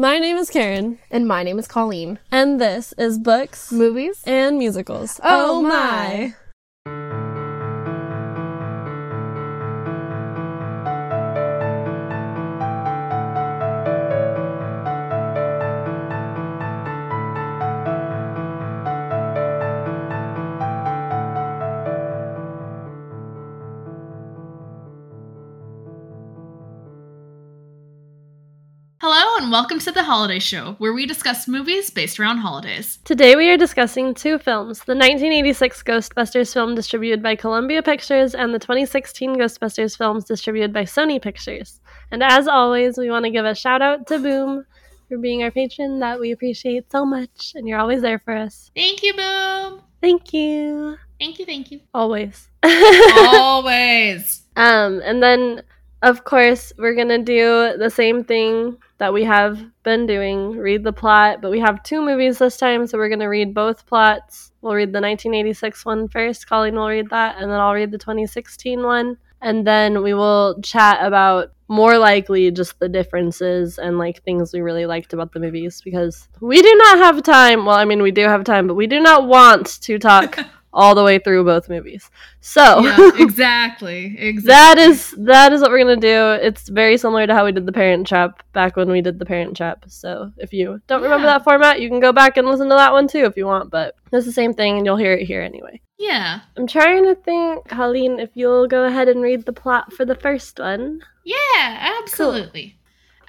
My name is Karen, And my name is Colleen. and this is Books Movies? and Musicals. Oh, oh my. Welcome to the Holiday Show, where we discuss movies based around holidays. Today we are discussing two films the 1986 Ghostbusters film distributed by Columbia Pictures and the 2016 Ghostbusters films distributed by Sony Pictures. And as always, we want to give a shout out to Boom for being our patron that we appreciate so much, and you're always there for us. Thank you, Boom. Thank you. Thank you, thank you. Always. Always. Um, and then, of course, we're gonna do the same thing that we have been doing read the plot, but we have two movies this time, so we're gonna read both plots. We'll read the 1986 one first, Colleen will read that, and then I'll read the 2016 one. And then we will chat about more likely just the differences and like things we really liked about the movies because we do not have time. Well, I mean, we do have time, but we do not want to talk all the way through both movies. So, Yeah, exactly. Exactly. that is that is what we're gonna do. It's very similar to how we did the Parent Trap back when we did the Parent Trap. So if you don't remember Yeah. that format, you can go back and listen to that one too if you want. But it's the same thing, and you'll hear it here anyway. Yeah. I'm trying to think, Colleen, if you'll go ahead and read the plot for the first one. Yeah, absolutely.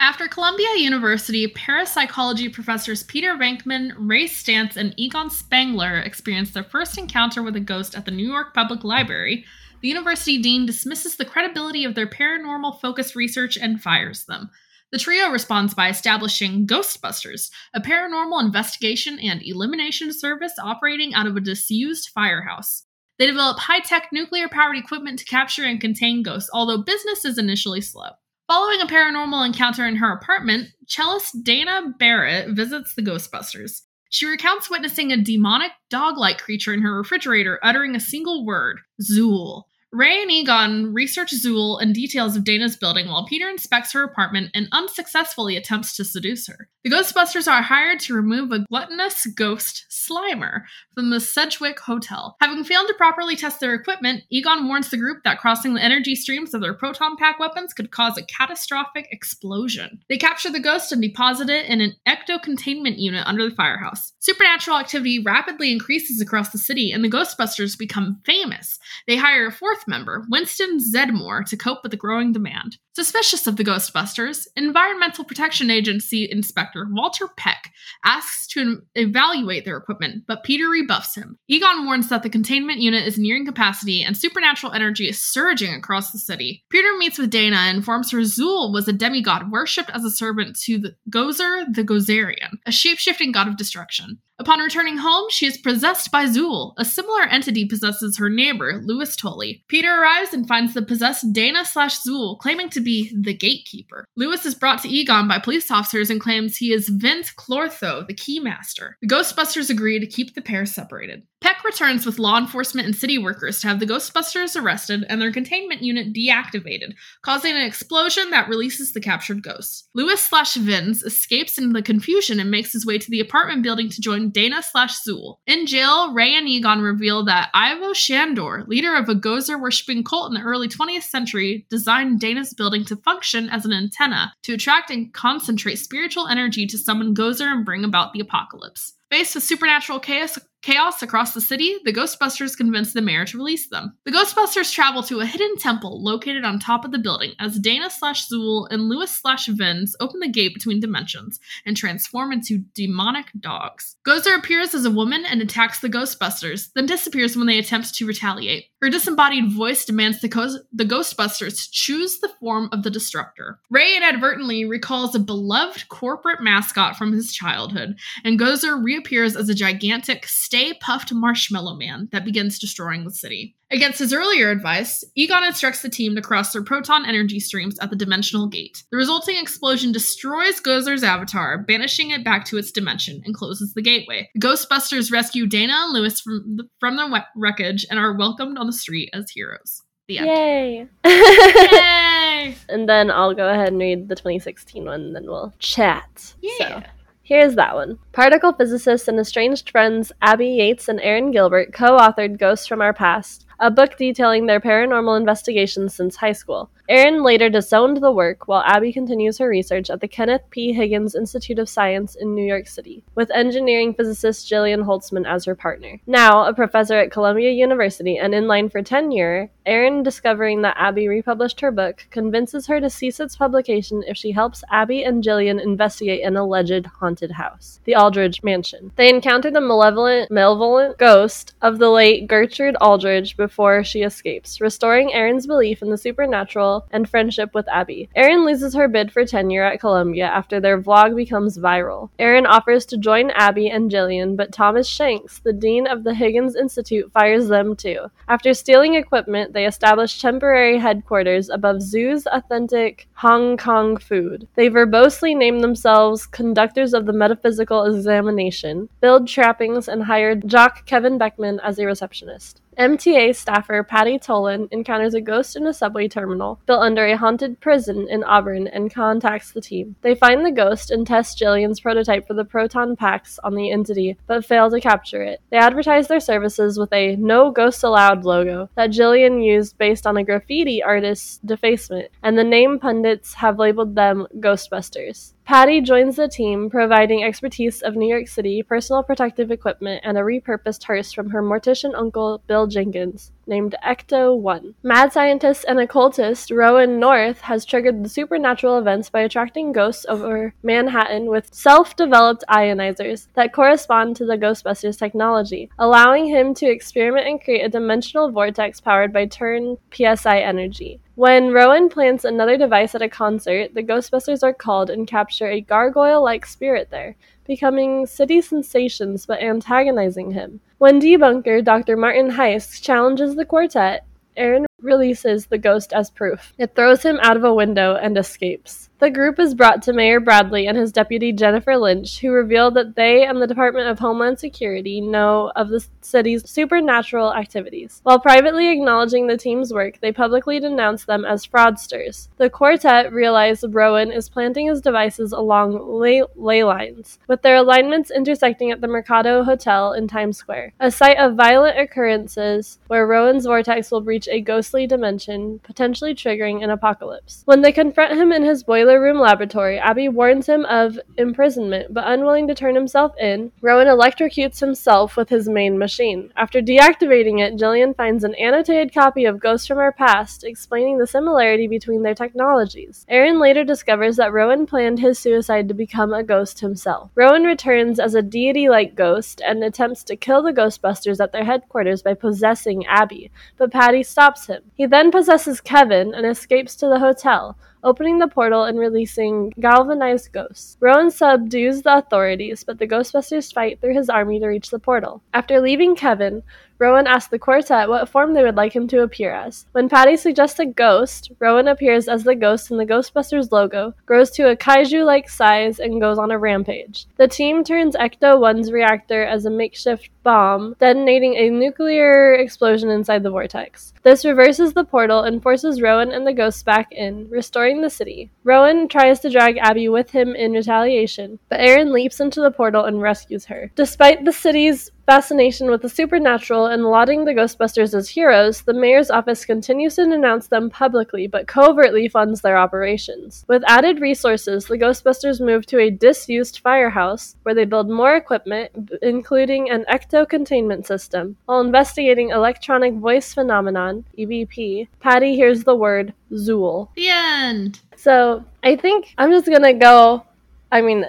After Columbia University parapsychology professors Peter Venkman, Ray Stantz, and Egon Spengler experienced their first encounter with a ghost at the New York Public Library, the university dean dismisses the credibility of their paranormal focused research and fires them. The trio responds by establishing Ghostbusters, a paranormal investigation and elimination service operating out of a disused firehouse. They develop high tech nuclear powered equipment to capture and contain ghosts, although business is initially slow. Following a paranormal encounter in her apartment, cellist Dana Barrett visits the Ghostbusters. She recounts witnessing a demonic dog like creature in her refrigerator uttering a single word Zuul. Ray and Egon research Zuul and details of Dana's building while Peter inspects her apartment and unsuccessfully attempts to seduce her. The Ghostbusters are hired to remove a gluttonous ghost, Slimer, from the Sedgwick Hotel. Having failed to properly test their equipment, Egon warns the group that crossing the energy streams of their proton pack weapons could cause a catastrophic explosion. They capture the ghost and deposit it in an ecto containment unit under the firehouse. Supernatural activity rapidly increases across the city, and the Ghostbusters become famous. They hire a fourth member, Winston Zeddemore, to cope with the growing demand. Suspicious of the Ghostbusters, Environmental Protection Agency Inspector Walter Peck asks to evaluate their equipment, but Peter rebuffs him. Egon warns that the containment unit is nearing capacity and supernatural energy is surging across the city. Peter meets with Dana and informs her Zuul was a demigod worshipped as a servant to the Gozer the Gozerian, a shape-shifting god of destruction. Upon returning home, she is possessed by Zuul. A similar entity possesses her neighbor, Louis Tully. Peter arrives and finds the possessed Dana slash Zuul claiming to be the gatekeeper. Louis is brought to Egon by police officers and claims he is Vinz Clortho, the keymaster. The Ghostbusters agree to keep the pair separated. Peck returns with law enforcement and city workers to have the Ghostbusters arrested and their containment unit deactivated, causing an explosion that releases the captured ghosts. Louis slash Vinz escapes in the confusion and makes his way to the apartment building to join Dana slash Zuul. In jail, Ray and Egon reveal that Ivo Shandor, leader of a Gozer worshipping cult in the early 20th century, designed Dana's building to function as an antenna to attract and concentrate spiritual energy to summon Gozer and bring about the apocalypse. Faced with supernatural chaos, chaos across the city, the Ghostbusters convince the mayor to release them. The Ghostbusters travel to a hidden temple located on top of the building as Dana slash Zuul and Louis slash Vinz open the gate between dimensions and transform into demonic dogs. Gozer appears as a woman and attacks the Ghostbusters, then disappears when they attempt to retaliate. Her disembodied voice demands the, Ghost- the Ghostbusters choose the form of the Destructor. Ray inadvertently recalls a beloved corporate mascot from his childhood, and Gozer reappears as a gigantic Stay Puft Marshmallow Man that begins destroying the city. Against his earlier advice, Egon instructs the team to cross their proton energy streams at the dimensional gate. The resulting explosion destroys Gozer's avatar, banishing it back to its dimension, and closes the gateway. The Ghostbusters rescue Dana and Louis from the, from the wreckage and are welcomed on the street as heroes. The end. Yay! Yay! Yay! And then I'll go ahead and read the 2016 one, and then we'll chat. Yeah. So, here's that one. Particle physicists and estranged friends Abby Yates and Erin Gilbert co authored Ghosts from Our Past, a book detailing their paranormal investigations since high school. Erin later disowned the work while Abby continues her research at the Kenneth P. Higgins Institute of Science in New York City, with engineering physicist Jillian Holtzman as her partner. Now, a professor at Columbia University and in line for tenure, Erin, discovering that Abby republished her book, convinces her to cease its publication if she helps Abby and Jillian investigate an alleged haunted house, the Aldridge Mansion. They encounter the malevolent, malevolent ghost of the late Gertrude Aldridge before she escapes, restoring Erin's belief in the supernatural and friendship with Abby. Erin loses her bid for tenure at Columbia after their vlog becomes viral. Erin offers to join Abby and Jillian, but Thomas Shanks, the dean of the Higgins Institute, fires them too. After stealing equipment, they establish temporary headquarters above Zhu's authentic Hong Kong food. They verbosely name themselves conductors of the metaphysical examination, build trappings, and hire jock Kevin Beckman as a receptionist. MTA staffer Patty Tolan encounters a ghost in a subway terminal built under a haunted prison in Auburn and contacts the team. They find the ghost and test Jillian's prototype for the proton packs on the entity, but fail to capture it. They advertise their services with a No Ghosts Allowed logo that Jillian used based on a graffiti artist's defacement, and the name pundits have labeled them Ghostbusters. Patty joins the team, providing expertise of New York City, personal protective equipment, and a repurposed hearse from her mortician uncle, Bill Jenkins, named Ecto 1. Mad scientist and occultist Rowan North has triggered the supernatural events by attracting ghosts over Manhattan with self developed ionizers that correspond to the Ghostbusters technology, allowing him to experiment and create a dimensional vortex powered by turn PSI energy. When Rowan plants another device at a concert, the Ghostbusters are called and capture a gargoyle like spirit there, becoming city sensations but antagonizing him. When debunker Dr. Martin Heiss challenges the quartet, Erin releases the ghost as proof. It throws him out of a window and escapes. The group is brought to Mayor Bradley and his deputy Jennifer Lynch, who reveal that they and the Department of Homeland Security know of the city's supernatural activities. While privately acknowledging the team's work, they publicly denounce them as fraudsters. The quartet realize Rowan is planting his devices along ley, ley lines, with their alignments intersecting at the Mercado Hotel in Times Square, a site of violent occurrences where Rowan's vortex will reach a ghostly dimension, potentially triggering an apocalypse. When they confront him in his boiler room laboratory, Abby warns him of imprisonment, but unwilling to turn himself in, Rowan electrocutes himself with his main machine. After deactivating it, Jillian finds an annotated copy of Ghosts from Our Past, explaining the similarity between their technologies. Erin later discovers that Rowan planned his suicide to become a ghost himself. Rowan returns as a deity like ghost and attempts to kill the Ghostbusters at their headquarters by possessing Abby, but Patty stops him. He then possesses Kevin and escapes to the hotel opening the portal and releasing galvanized ghosts. Rowan subdues the authorities, but the Ghostbusters fight through his army to reach the portal. After leaving Kevin, Rowan asks the quartet what form they would like him to appear as. When Patty suggests a ghost, Rowan appears as the ghost in the Ghostbusters logo, grows to a kaiju like size, and goes on a rampage. The team turns Ecto 1's reactor as a makeshift bomb, detonating a nuclear explosion inside the vortex. This reverses the portal and forces Rowan and the ghosts back in, restoring the city. Rowan tries to drag Abby with him in retaliation, but Erin leaps into the portal and rescues her. Despite the city's fascination with the supernatural and lauding the Ghostbusters as heroes, the mayor's office continues to denounce them publicly but covertly funds their operations. With added resources, the Ghostbusters move to a disused firehouse where they build more equipment, including an ecto containment system. While investigating electronic voice phenomenon, EVP, Patty hears the word Zuul. The end. So I think I'm just gonna go. I mean,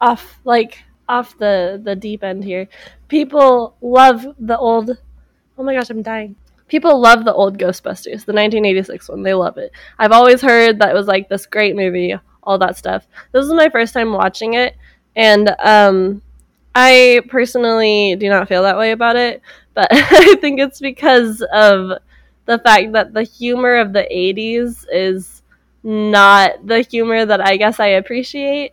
off like off the the deep end here. People love the old. Oh my gosh, I'm dying. People love the old Ghostbusters, the 1986 one. They love it. I've always heard that it was like this great movie, all that stuff. This is my first time watching it, and um, I personally do not feel that way about it. But I think it's because of the fact that the humor of the 80s is not the humor that I guess I appreciate,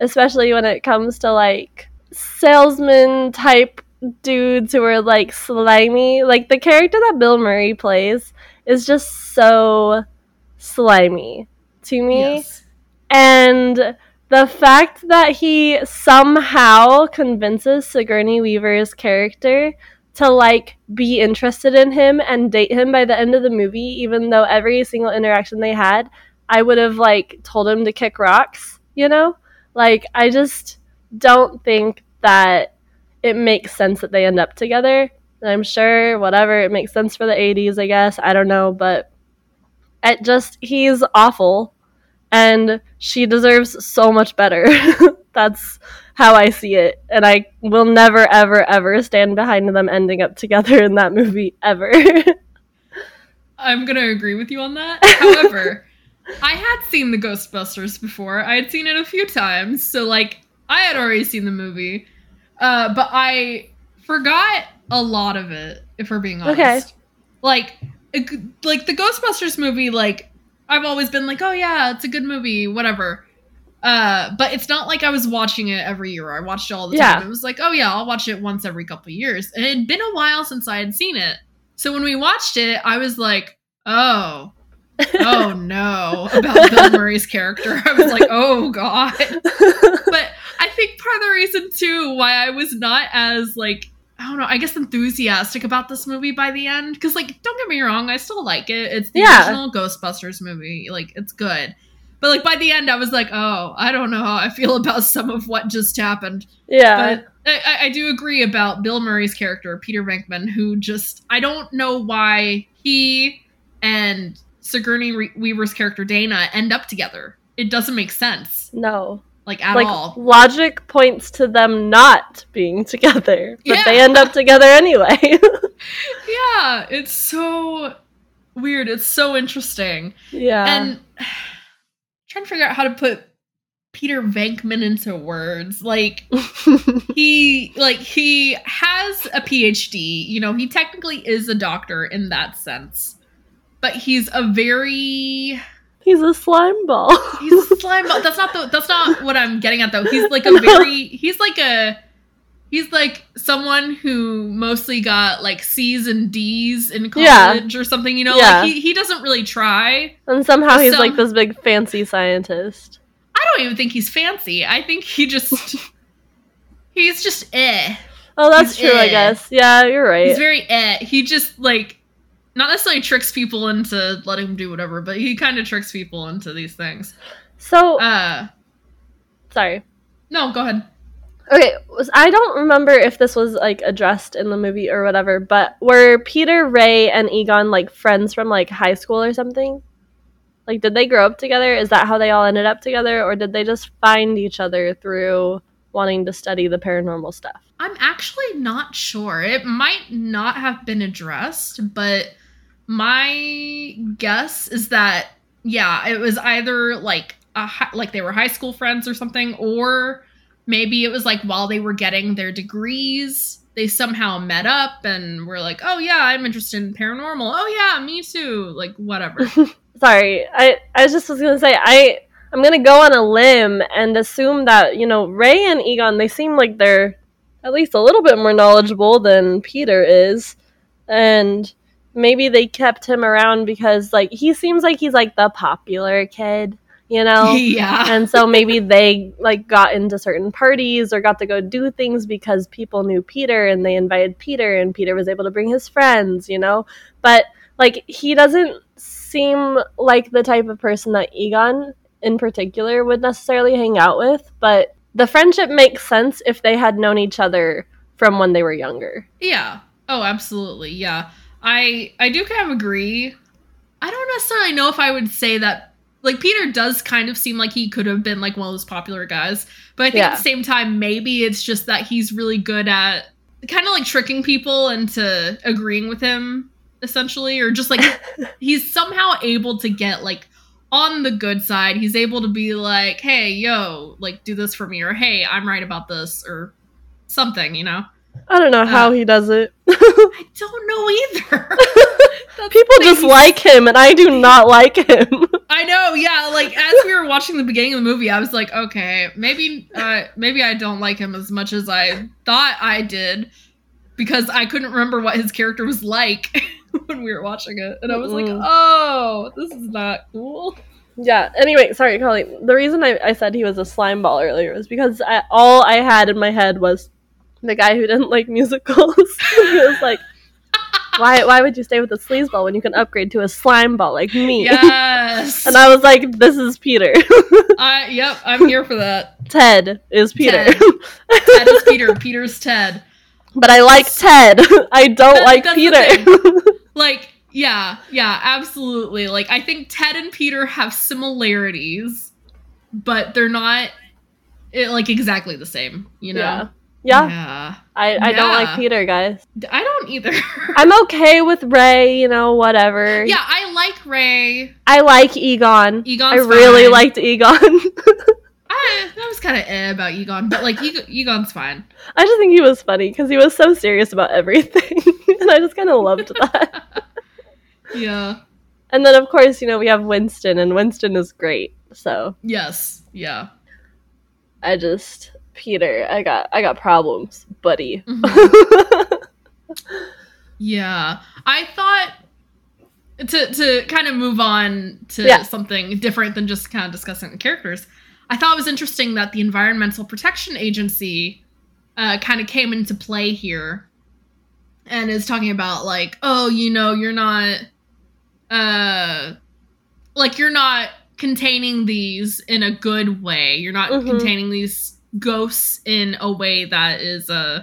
especially when it comes to like salesman type dudes who are like slimy. Like the character that Bill Murray plays is just so slimy to me. Yes. And the fact that he somehow convinces Sigourney Weaver's character to like be interested in him and date him by the end of the movie, even though every single interaction they had, I would have like told him to kick rocks, you know? Like I just don't think that it makes sense that they end up together. And I'm sure whatever, it makes sense for the 80s, I guess. I don't know, but it just he's awful and she deserves so much better. That's how I see it. And I will never, ever, ever stand behind them ending up together in that movie ever. I'm gonna agree with you on that. However, I had seen the Ghostbusters before. I had seen it a few times, so like I had already seen the movie, uh, but I forgot a lot of it. If we're being honest, Okay. like like the Ghostbusters movie, like I've always been like, oh yeah, it's a good movie, whatever. Uh, but it's not like I was watching it every year. I watched it all the Yeah. time. It was like, oh yeah, I'll watch it once every couple of years. And it had been a while since I had seen it. So when we watched it, I was like, oh, oh no, about Bill Murray's character. I was like, oh god. But I think part of the reason too why I was not as like I don't know, I guess enthusiastic about this movie by the end. Because like, don't get me wrong, I still like it. It's the Yeah. original Ghostbusters movie. Like, it's good. But like by the end, I was like, oh, I don't know how I feel about some of what just happened. yeah. But I, I- do agree about Bill Murray's character, Peter Venkman, who just I don't know why he and Sigourney Re- Weaver's character Dana end up together. It doesn't make sense, no. Like at like all. logic points to them not being together, but Yeah. they end up together anyway. Yeah, it's so weird. It's so interesting, yeah. and trying to figure out how to put Peter Venkman into words. Like he like he has a PhD. You know, he technically is a doctor in that sense. But he's a very He's a slime ball. he's a slime ball. That's not the that's not what I'm getting at though. He's like a No. very he's like a he's like someone who mostly got like C's and D's in Yeah. college or something, you know? Yeah. Like he, he doesn't really try. and somehow he's Some- like this big fancy scientist. I don't even think he's fancy. I think he just he's just eh. Oh, that's He's true, I eh. guess. Yeah, you're right. He's very eh. He just like not necessarily tricks people into letting him do whatever, but he kind of tricks people into these things. so, Uh sorry. no, go ahead. Okay, I don't remember if this was like addressed in the movie or whatever, but were Peter, Ray, and Egon like friends from like high school or something? Like, did they grow up together? Is that how they all ended up together, or did they just find each other through wanting to study the paranormal stuff? I'm actually not sure. It might not have been addressed, but my guess is that yeah, it was either like a like they were high school friends or something, or maybe it was like while they were getting their degrees, they somehow met up and were like, "Oh yeah, I'm interested in paranormal. Oh yeah, me too." Like whatever. Sorry, I I just was gonna say I I'm gonna go on a limb and assume that you know Ray and Egon they seem like they're at least a little bit more knowledgeable than Peter is, and maybe they kept him around because like he seems like he's like the popular kid, you know. yeah. and so maybe they like got into certain parties or got to go do things because people knew Peter and they invited Peter and Peter was able to bring his friends, you know. But like he doesn't seem like the type of person that Egon in particular would necessarily hang out with, but the friendship makes sense if they had known each other from when they were younger. Yeah. Oh, absolutely. Yeah. I I do kind of agree. I don't necessarily know if I would say that like Peter does kind of seem like he could have been like one of those popular guys, but I think Yeah. at the same time maybe it's just that he's really good at kind of like tricking people into agreeing with him essentially or just like he's somehow able to get like on the good side. He's able to be like, "Hey, yo, like do this for me," or "Hey, I'm right about this," or something. You know. I don't know how Uh, he does it. I don't know either. People just like him and I do not like him. I know, yeah. Like as we were watching the beginning of the movie, I was like, okay, maybe, uh, maybe I don't like him as much as I thought I did because I couldn't remember what his character was like. when we were watching it, and I was like, Mm-mm. "Oh, this is not cool." Yeah. Anyway, sorry, Colleen. The reason I, I said he was a slime ball earlier was because I, all I had in my head was the guy who didn't like musicals. he was like, "Why? Why would you stay with a sleazeball when you can upgrade to a slime ball like me?" Yes. and I was like, "This is Peter. I yep, I'm here for that. Ted is Peter." Ted. Ted is Peter. Peter's Ted. but I like Ted. I don't That- like Peter. Like, yeah, yeah, absolutely. Like, I think Ted and Peter have similarities, but they're not eh, like exactly the same. You know? Yeah. Yeah. Yeah. I, I don't like Peter, guys. I don't either. I'm okay with Ray, you know, whatever. yeah, I like Ray. I like Egon. Egon's I really fine. liked Egon. I, I was kind of eh about Egon, but like Egon, Egon's fine. I just think he was funny because he was so serious about everything. and I just kind of loved that. Yeah. And then, of course, you know, we have Winston, and Winston is great. So Yes. Yeah. I just. Peter, I got I got problems, buddy. Mhm. Yeah. I thought to to kind of move on to Yeah. something different than just kind of discussing the characters. I thought it was interesting that the Environmental Protection Agency uh, kind of came into play here and is talking about like, oh, you know, you're not uh like you're not containing these in a good way. You're not Mhm. containing these ghosts in a way that is uh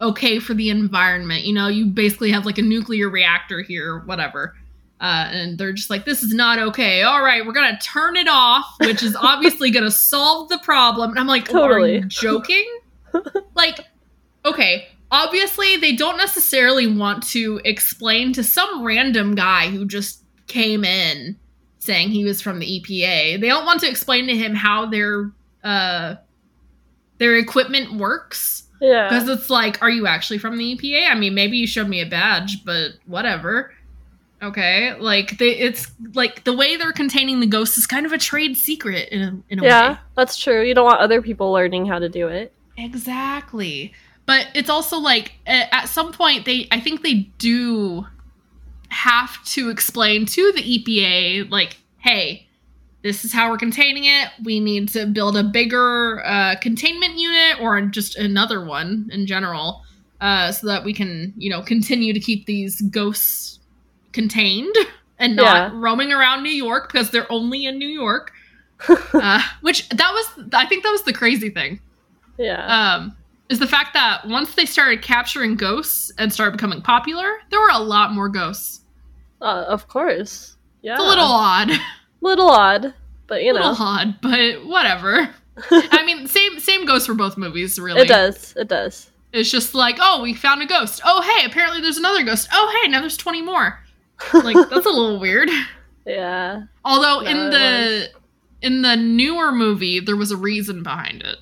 okay for the environment. You know, you basically have like a nuclear reactor here, whatever. Uh, and they're just like, this is not okay. All right, we're gonna turn it off, which is obviously gonna solve the problem. And I'm like, are Totally. you joking? like, okay, obviously they don't necessarily want to explain to some random guy who just came in saying he was from the EPA. They don't want to explain to him how their uh their equipment works Yeah. because it's like, are you actually from the EPA? I mean, maybe you showed me a badge, but whatever. Okay, like they, it's like the way they're containing the ghosts is kind of a trade secret in a, in a Yeah, way. that's true. You don't want other people learning how to do it. Exactly. But it's also like at some point they I think they do have to explain to the EPA like, hey, this is how we're containing it. We need to build a bigger uh, containment unit or just another one in general, uh, so that we can, you know, continue to keep these ghosts contained and not Yeah. roaming around New York because they're only in New York. uh, which that was, I think that was the crazy thing Yeah. um, is the fact that once they started capturing ghosts and started becoming popular, there were a lot more ghosts. Uh, of course. Yeah. It's a little odd, little odd, but you know, little odd, but whatever. I mean, same same goes for both movies, really. it does. It does. It's just like, oh, we found a ghost. Oh, hey, apparently there's another ghost. Oh, hey, now there's twenty more. Like that's a little weird. Yeah. Although No, in the in the newer movie, there was a reason behind it,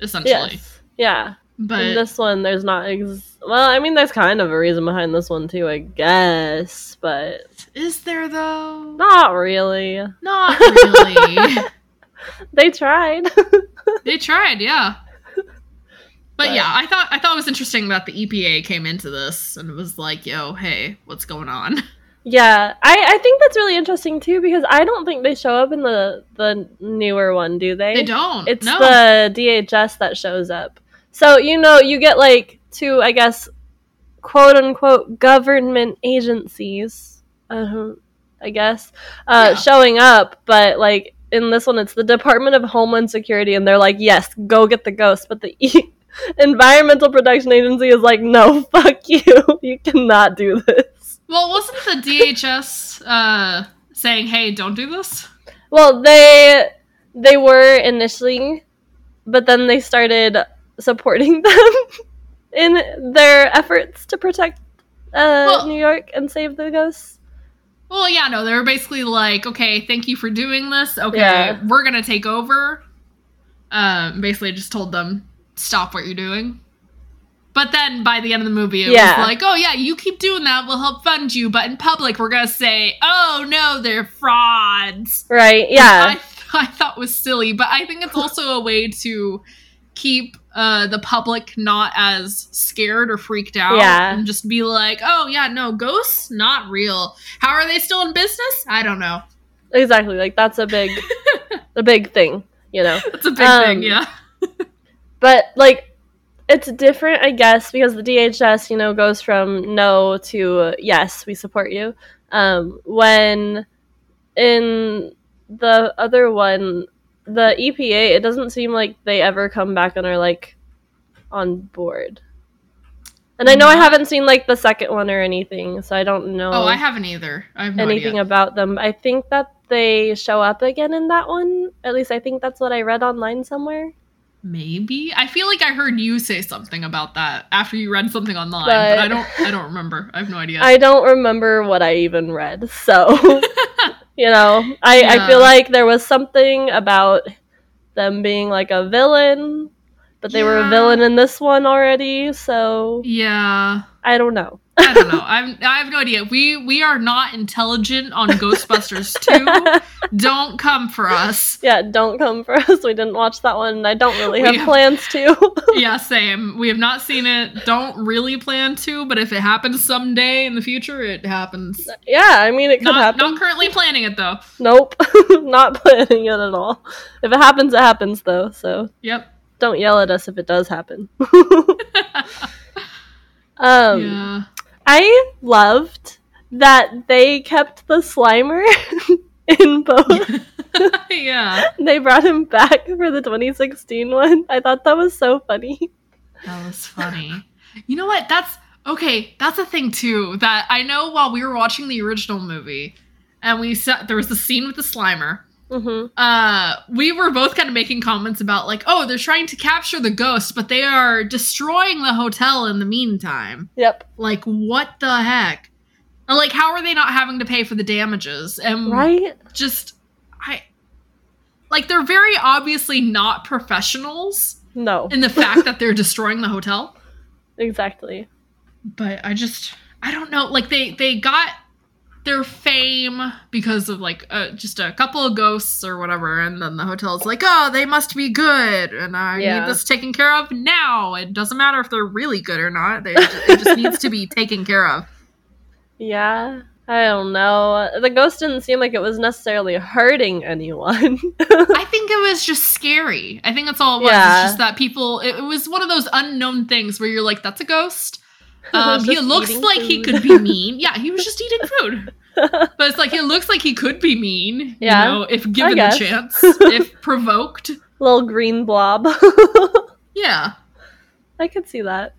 essentially. Yes. Yeah. But In this one, there's not. Ex- well, I mean, there's kind of a reason behind this one too, I guess, but is there though? not really. Not really. They tried. They tried, yeah. But, But- yeah, I thought I thought it was interesting that the EPA came into this and was like, "Yo, hey, what's going on?" yeah, I I think that's really interesting too because I don't think they show up in the the newer one, do they? They don't. It's no. the DHS that shows up. So, you know, you get like two, I guess, quote unquote government agencies, uh, I guess, uh, Yeah. showing up, but like in this one, it's the Department of Homeland Security, and they're like, yes, go get the ghost, but the e- Environmental Protection Agency is like, no, fuck you. You cannot do this. well, wasn't the DHS uh, saying, "Hey, don't do this"? Well, they they were initially, but then they started supporting them in their efforts to protect uh, Well- New York and save the ghosts. Well, yeah, no, they were basically like, "Okay, thank you for doing this. Okay, Yeah. we're gonna take over." Um, basically, just told them stop what you're doing. But then by the end of the movie, it Yeah. was like, "Oh yeah, you keep doing that. We'll help fund you." But in public, we're gonna say, "Oh no, they're frauds." Right? I, Yeah. I thought was silly, but I think it's also a way to keep uh, the public not as scared or freaked out. Yeah. And just be like, oh, yeah, no, ghosts, not real. How are they still in business? I don't know. Exactly. Like that's a big a big thing, you know. That's a big Um, thing, yeah. But like it's different, I guess, because the DHS, you know, goes from no to uh, yes, we support you. Um, when in the other one, the EPA, it doesn't seem like they ever come back and are like on board. And I know I haven't seen like the second one or anything, so I don't know Oh, I haven't either. I have no anything idea. about them. I think that they show up again in that one. At least I think that's what I read online somewhere. Maybe I feel like I heard you say something about that after you read something online, but, But- I don't. I don't remember. I have no idea. I don't remember what I even read, so you know, I, I feel like there was something about them being like a villain, but they were a villain in this one already, so yeah, I don't know. I don't know. I'm, I have no idea. We we are not intelligent on Ghostbusters two. don't come for us. Yeah, don't come for us. We didn't watch that one, and I don't really have have- plans to. Yeah, same. We have not seen it. Don't really plan to, but if it happens someday in the future, it happens. yeah, I mean, it could Not happen. not currently planning it though. Nope, not planning it at all. If it happens, it happens though. So Yep. Don't yell at us if it does happen. um, yeah. I loved that they kept the Slimer in both. yeah. they brought him back for the 2016 one. I thought that was so funny. That was funny. You know what? That's okay. That's a thing too. That I know while we were watching the original movie, and we saw there was the scene with the Slimer. Hmm Uh, we were both kind of making comments about like, oh, they're trying to capture the ghost, but they are destroying the hotel in the meantime. Yep. Like, what the heck? And, like, how are they not having to pay for the damages? And Right? just, I like they're very obviously not professionals No. in the fact that they're destroying the hotel. Exactly. but I just I don't know. Like they they got their fame because of like uh, just a couple of ghosts or whatever, and then the hotel's like, oh, they must be good, and I Yeah. need this taken care of now. It doesn't matter if they're really good or not. They it just needs to be taken care of. Yeah. I don't know. The ghost didn't seem like it was necessarily hurting anyone. I think it was just scary. I think that's all it was. Yeah. It's just that people. It, it was one of those unknown things where you're like, that's a ghost. Um, he looks like he could be mean. Yeah, he was just eating food. But it's like it looks like he could be mean. Yeah, You know, if given the chance, if provoked. Little green blob. Yeah. I could see that.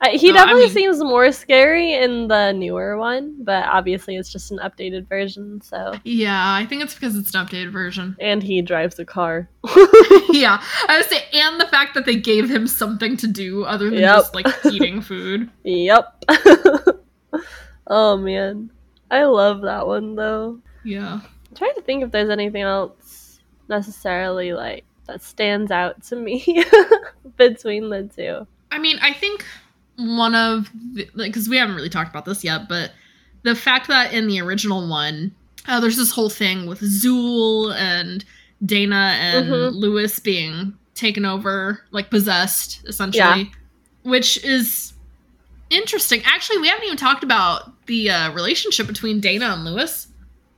I, he No, I definitely mean- seems more scary in the newer one, but obviously it's just an updated version. So, Yeah, I think it's because it's an updated version. and he drives a car. yeah. I would say and the fact that they gave him something to do other than Yep. just like eating food. yep. oh man, I love that one though. Yeah. I'm trying to think if there's anything else necessarily like that stands out to me between the two. I mean, I think one of the, like because we haven't really talked about this yet, but the fact that in the original one, uh, there's this whole thing with Zuul and Dana and Mhm. Louis being taken over, like possessed, essentially, which is interesting. Actually, we haven't even talked about the uh, relationship between Dana and Louis.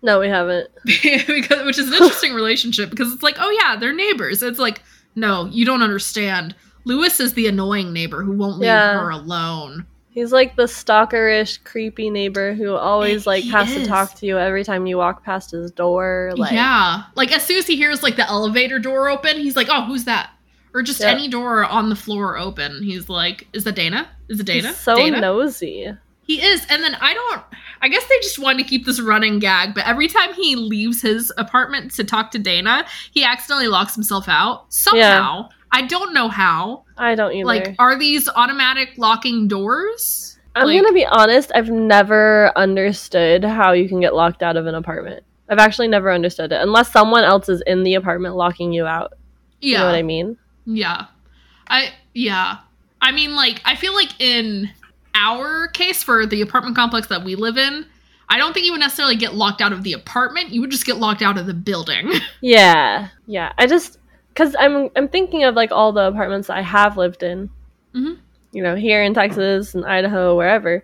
No, we haven't. because which is an interesting relationship because it's like, oh yeah, they're neighbors. It's like, no, you don't understand. Louis is the annoying neighbor who won't leave Yeah. her alone. He's like the stalkerish, creepy neighbor who always like He has to talk to you every time you walk past his door. Like, yeah, like as soon as he hears like the elevator door open, he's like, oh, who's that? Or just Yeah. any door on the floor open. He's like, is that Dana? Is it Dana? he's so Dana? nosy. He is. And then I don't I guess they just wanted to keep this running gag, but every time he leaves his apartment to talk to Dana, he accidentally locks himself out. Somehow. I don't know how. I don't either. Like, are these automatic locking doors? I'm like- gonna be honest. I've never understood how you can get locked out of an apartment. I've actually never understood it unless someone else is in the apartment locking you out. Yeah. You know what I mean? Yeah. I yeah. I mean like I feel like in our case for the apartment complex that we live in, I don't think you would necessarily get locked out of the apartment. You would just get locked out of the building. Yeah, yeah. I just because I'm I'm thinking of like all the apartments I have lived in, Mhm. you know, here in Texas and Idaho, wherever.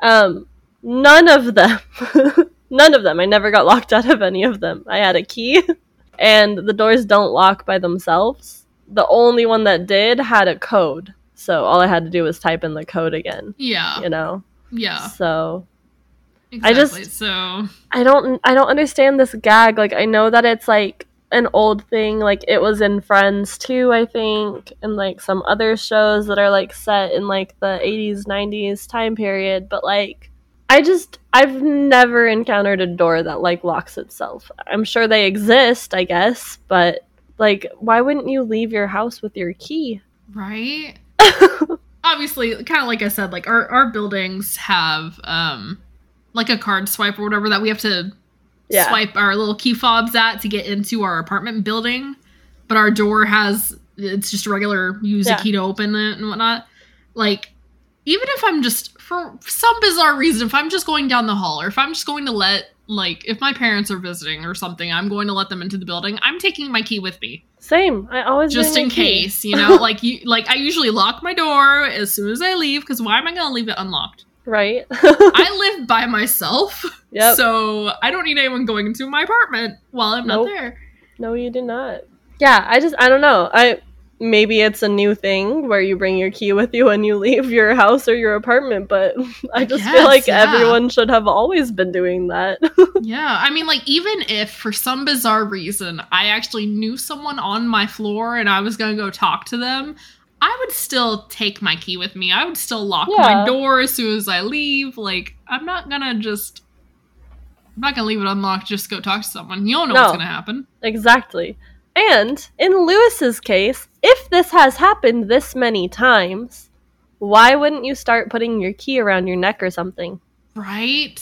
Um, none of them, none of them. I never got locked out of any of them. I had a key, and the doors don't lock by themselves. The only one that did had a code, so all I had to do was type in the code again. Yeah. You know, Yeah. so I just- so I don't I don't understand this gag. Like I know that it's like an old thing, like it was in Friends too, I think, and like some other shows that are like set in like the 80s, 90s time period, but like I just I've never encountered a door that like locks itself. I'm sure they exist, I guess, but like why wouldn't you leave your house with your key? right. Obviously, kind of like I said, like our our buildings have um like a card swipe or whatever that we have to yeah. swipe our little key fobs at to get into our apartment building. But our door has it's just a regular use Yeah. a key to open it and whatnot. Like even if I'm just for some bizarre reason, if I'm just going down the hall or if I'm just going to let like if my parents are visiting or something, I'm going to let them into the building. I'm taking my key with me Same. I always just in case, you know. like you like I usually lock my door as soon as I leave because why am I going to leave it unlocked? Right? I live by myself. Yep. So I don't need anyone going into my apartment while I'm Nope. not there. No, you do not. Yeah, I just I don't know. I maybe it's a new thing where you bring your key with you when you leave your house or your apartment, but I just guess, feel like yeah. everyone should have always been doing that. Yeah, I mean, like, even if for some bizarre reason I actually knew someone on my floor and I was gonna go talk to them, I would still take my key with me. I would still lock Yeah. my door as soon as I leave. Like, I'm not gonna just. I'm not gonna leave it unlocked just to go talk to someone. You don't know No. what's gonna happen. exactly. And in Louis's case, if this has happened this many times, why wouldn't you start putting your key around your neck or something? Right?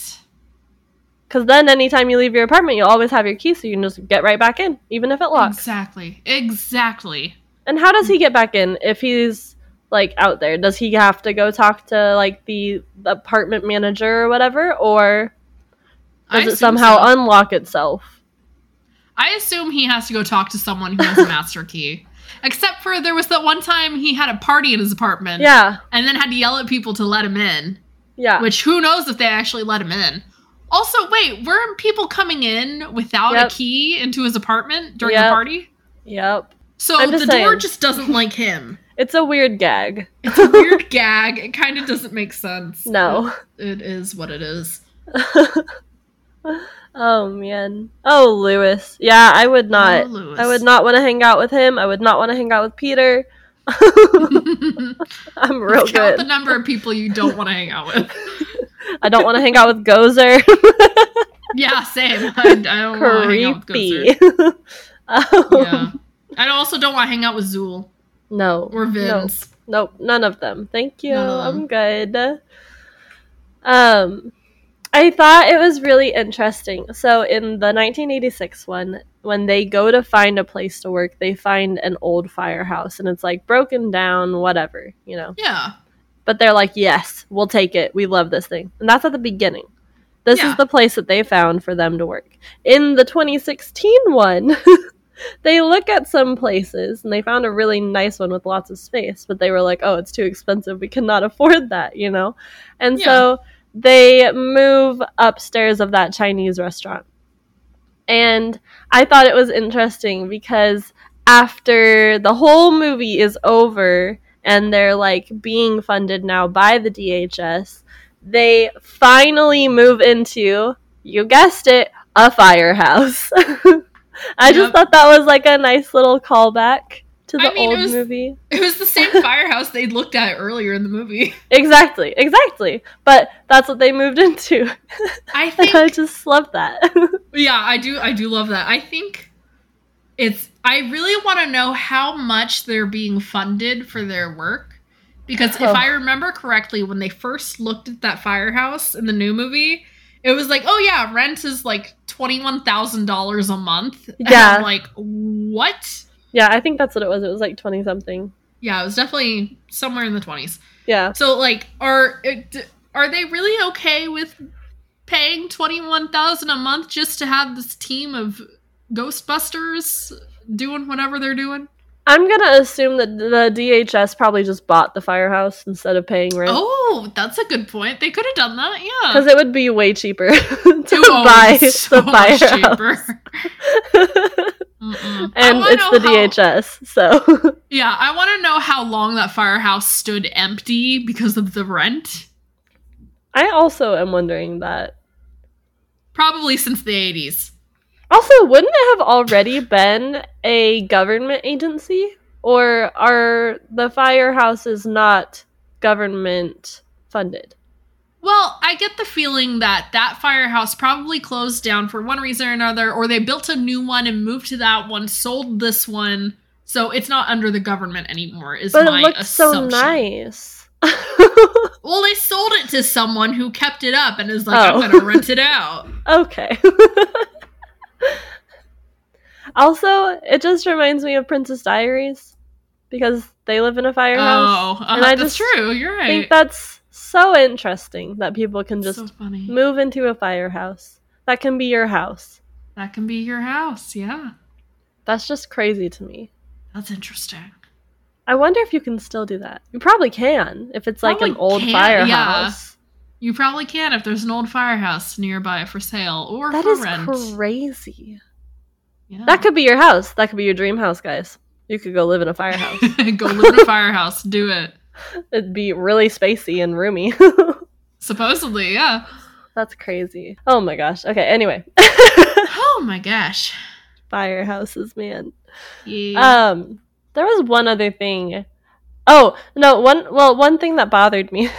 Because then anytime you leave your apartment, you'll always have your key, so you can just get right back in, even if it locks. Exactly. Exactly. And how does he get back in if he's like out there? Does he have to go talk to like the, apartment manager or whatever, or I does it somehow so. unlock itself? I assume he has to go talk to someone who has a master key. Except for there was that one time he had a party in his apartment. Yeah, and then had to yell at people to let him in. yeah, Which who knows if they actually let him in. Also, wait, weren't people coming in without Yep. a key into his apartment during Yep. the party? yep. So the just door just doesn't like him. It's a weird gag. It's a weird gag. It kind of doesn't make sense. No. It is what it is. oh man. Oh Louis. Yeah, I would not. Oh. I would not want to hang out with him. I would not want to hang out with Peter. I'm real Count the number of people you don't want to hang out with. I don't want to hang out with Gozer. Yeah, same. I, I don't want to hang out with Gozer. Um, Yeah. I also don't want to hang out with Zuul No. or No. Vinz. Nope, none of them. Thank you. I'm good. Um I thought it was really interesting. So in the 1986 one, when they go to find a place to work, they find an old firehouse and it's like broken down, whatever, you know. Yeah. But they're like, "Yes, we'll take it. We love this thing." And that's at the beginning. This Yeah. is the place that they found for them to work. In the 2016 one, they look at some places and they found a really nice one with lots of space, but they were like, "Oh, it's too expensive. We cannot afford that," you know. And so they move upstairs of that Chinese restaurant. And I thought it was interesting because after the whole movie is over and they're like being funded now by the DHS, they finally move into, you guessed it, a firehouse. I just thought that was like a nice little callback to the I mean, it old was- movie. It was the same firehouse they looked at earlier in the movie. Exactly, exactly. But that's what they moved into. I think I just love that. Yeah, I do I do love that. I think it's I really want to know how much they're being funded for their work because if Oh. I remember correctly when they first looked at that firehouse in the new movie, it was like, "Oh yeah, rent is like $21,000 a month." Yeah. I'm like, "What?" yeah, I think that's what it was. It was like 20 something. Yeah, it was definitely somewhere in the 20s. Yeah. So like are are they really okay with paying 21,000 a month just to have this team of ghostbusters doing whatever they're doing? I'm gonna assume that the DHS probably just bought the firehouse instead of paying rent. Oh, that's a good point. They could have done that, yeah. Because it would be way cheaper to Oh, buy so the firehouse. cheaper. And it's the how- DHS, so Yeah, I want to know how long that firehouse stood empty because of the rent. I also am wondering that. Probably since the 80s. Also, wouldn't it have already been a government agency? Or are the firehouses not government funded? Well, I get the feeling that that firehouse probably closed down for one reason or another, or they built a new one and moved to that one, sold this one, so it's not under the government anymore. Is But my it looked so nice. Well, they sold it to someone who kept it up and is like, Oh. I'm gonna rent it out. okay. also, it just reminds me of Princess Diaries because they live in a firehouse. Oh, uh, And I that's just true. You're I right. think that's so interesting that people can just so move into a firehouse. That can be your house. That can be your house. Yeah, That's just crazy to me. that's interesting. I wonder if you can still do that. You probably can if it's like an old can, firehouse. You probably can if there's an old firehouse nearby for sale or That for is rent. crazy. yeah. That could be your house. That could be your dream house, guys. You could go live in a firehouse. Go live in a firehouse. Do it. It'd be really spacey and roomy. Supposedly, yeah. That's crazy. Oh my gosh. Okay, anyway. Oh my gosh. Firehouses, man. Yeah. Um there was one other thing. Oh, no, one well, one thing that bothered me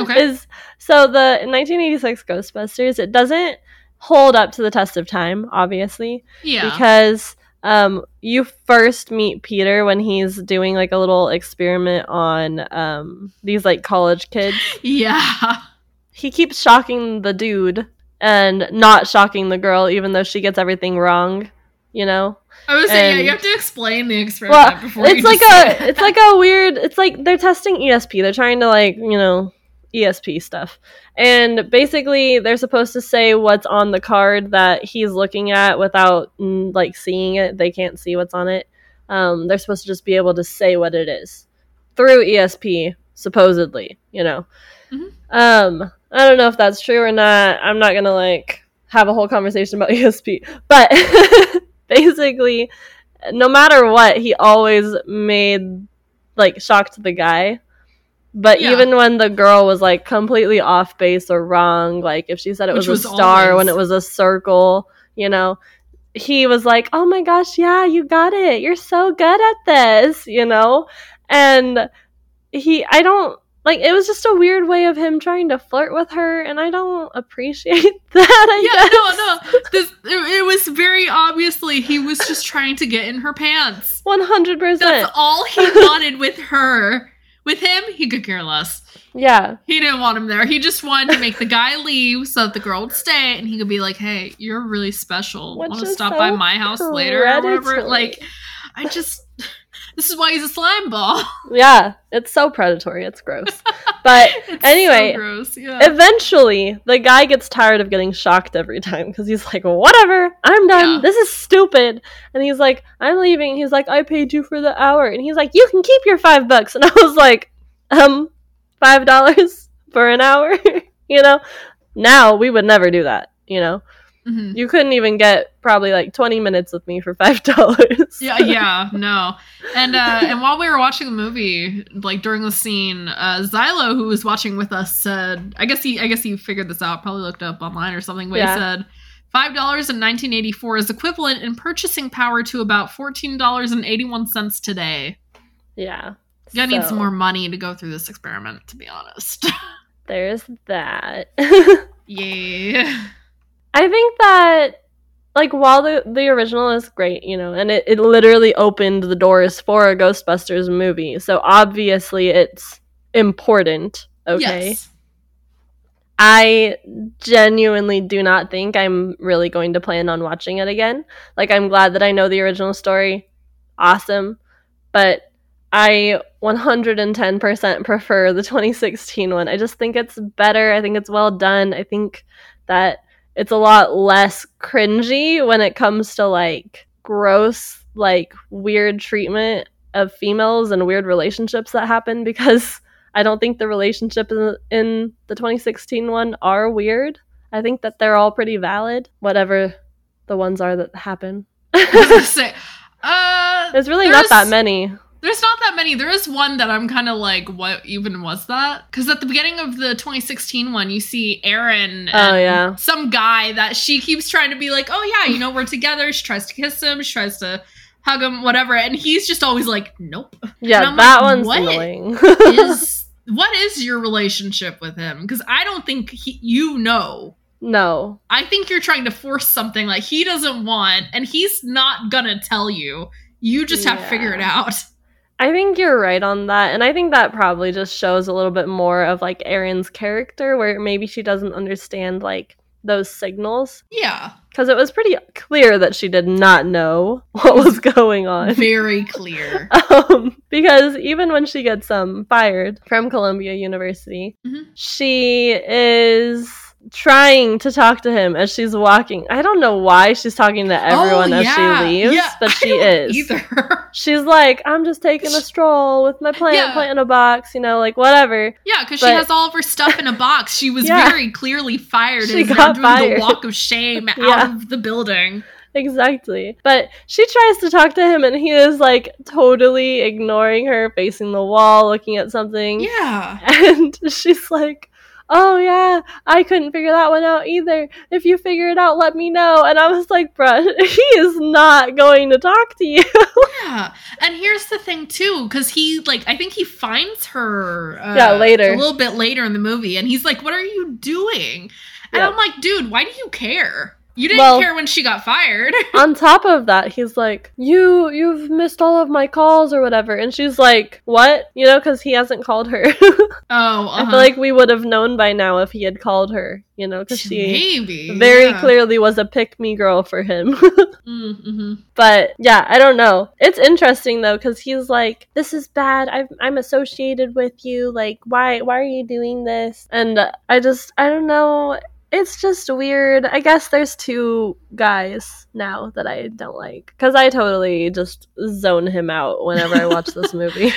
Okay. is so the 1986 Ghostbusters, it doesn't hold up to the test of time, obviously, yeah. because um you first meet Peter when he's doing like a little experiment on um these like college kids. yeah. he keeps shocking the dude and not shocking the girl, even though she gets everything wrong. You know, I was saying, yeah, you have to explain the experiment well, before it's you like a, it. it's like a weird. It's like they're testing ESP. They're trying to like you know ESP stuff, and basically they're supposed to say what's on the card that he's looking at without mm, like seeing it. They can't see what's on it. Um, they're supposed to just be able to say what it is through ESP, supposedly. You know. Mhm. Um, I don't know if that's true or not. I'm not gonna like have a whole conversation about ESP, but basically, no matter what, he always made like shocked the guy. But Yeah. even when the girl was like completely off base or wrong, like if she said it was, was a star when it was a circle, you know, he was like, "Oh my gosh, yeah, you got it. You're so good at this," you know? And he I don't like it was just a weird way of him trying to flirt with her and I don't appreciate that. I Yeah, guess. no, no. This it, it was very obviously he was just trying to get in her pants. One hundred percent. That's all he wanted with her. With him, he could care less. Yeah. He didn't want him there. He just wanted to make the guy leave so that the girl would stay and he could be like, hey, you're really special. Want to stop so by my house later or whatever? Like, I just. This is why he's a slime ball. Yeah. It's so predatory. It's gross. But It's Anyway, so gross. Yeah. eventually the guy gets tired of getting shocked every time because he's like, whatever, I'm done. Yeah. This is stupid. And he's like, I'm leaving. He's like, I paid you for the hour. And he's like, you can keep your five bucks. And I was like, um, five dollars for an hour? you know? Now we would never do that, you know? Mhm. You couldn't even get probably like 20 minutes with me for five dollars. Yeah, yeah, no. And uh and while we were watching the movie, like during the scene, uh Xylo, who was watching with us, said I guess he I guess he figured this out, probably looked up online or something, but Yeah. he said five dollars in nineteen eighty four is equivalent in purchasing power to about fourteen dollars and eighty one cents today. Yeah. You gotta need some more money to go through this experiment, to be honest. There's that. yeah. I think that like while the the original is great, you know, and it, it literally opened the doors for a Ghostbusters movie. So obviously it's important. Okay. Yes. I genuinely do not think I'm really going to plan on watching it again. Like I'm glad that I know the original story. Awesome. But I 110% prefer the 2016 one. I just think it's better. I think it's well done. I think that it's a lot less cringy when it comes to like gross like weird treatment of females and weird relationships that happen because I don't think the relationships in, the 2016 one are weird. I think that they're all pretty valid, whatever the ones are that happen. I was gonna say, uh, There's really not that many. There's not that many. There is one that I'm kind of like, what even was that? Because at the beginning of the 2016 one, you see Erin. Oh, yeah. Some guy that she keeps trying to be like, oh yeah, you know, we're together. She tries to kiss him. She tries to hug him, whatever. And he's just always like, nope. Yeah, that like, one's what? annoying. Is what is your relationship with him? Because I don't think he, you know. no. I think you're trying to force something like he doesn't want, and he's not gonna tell you. You just have to figure it out. I think you're right on that. And I think that probably just shows a little bit more of like Erin's character where maybe she doesn't understand like those signals. Yeah, Because it was pretty clear that she did not know what was going on. very clear. um, because even when she gets um fired from Columbia University, Mhm. she is trying to talk to him as she's walking. I don't know why she's talking to everyone Oh, as she leaves, Yeah, but she is. either. She's like, I'm just taking a stroll with my plant, Yeah. plant in a box, you know, like whatever. Yeah, because she has all of her stuff in a box. She was Yeah. very clearly fired She they're got doing the walk of shame Yeah. out of the building. Exactly. But she tries to talk to him and he is like totally ignoring her, facing the wall, looking at something. Yeah. And she's like, Oh yeah, I couldn't figure that one out either. If you figure it out, let me know. And I was like, bruh, he is not going to talk to you. Yeah. And here's the thing too, because he like I think he finds her uh, Yeah, later. a little bit later in the movie, and he's like, "What are you doing?" And. I'm like, "Dude, why do you care? You didn't Well- care when she got fired." On top of that, he's like, "You, you've missed all of my calls or whatever," and she's like, "What?" You know, because he hasn't called her. oh, I uh-huh. feel like we would have known by now if he had called her. You know, because she maybe very yeah. clearly was a pick me girl for him. Mm-hmm. but yeah, I don't know. It's interesting though because he's like, "This is bad. I've, I'm associated with you. Like, why? Why are you doing this?" And uh, I just, I don't know. It's just weird. I guess there's two guys now that I don't like because I totally just zone him out whenever I watch this movie.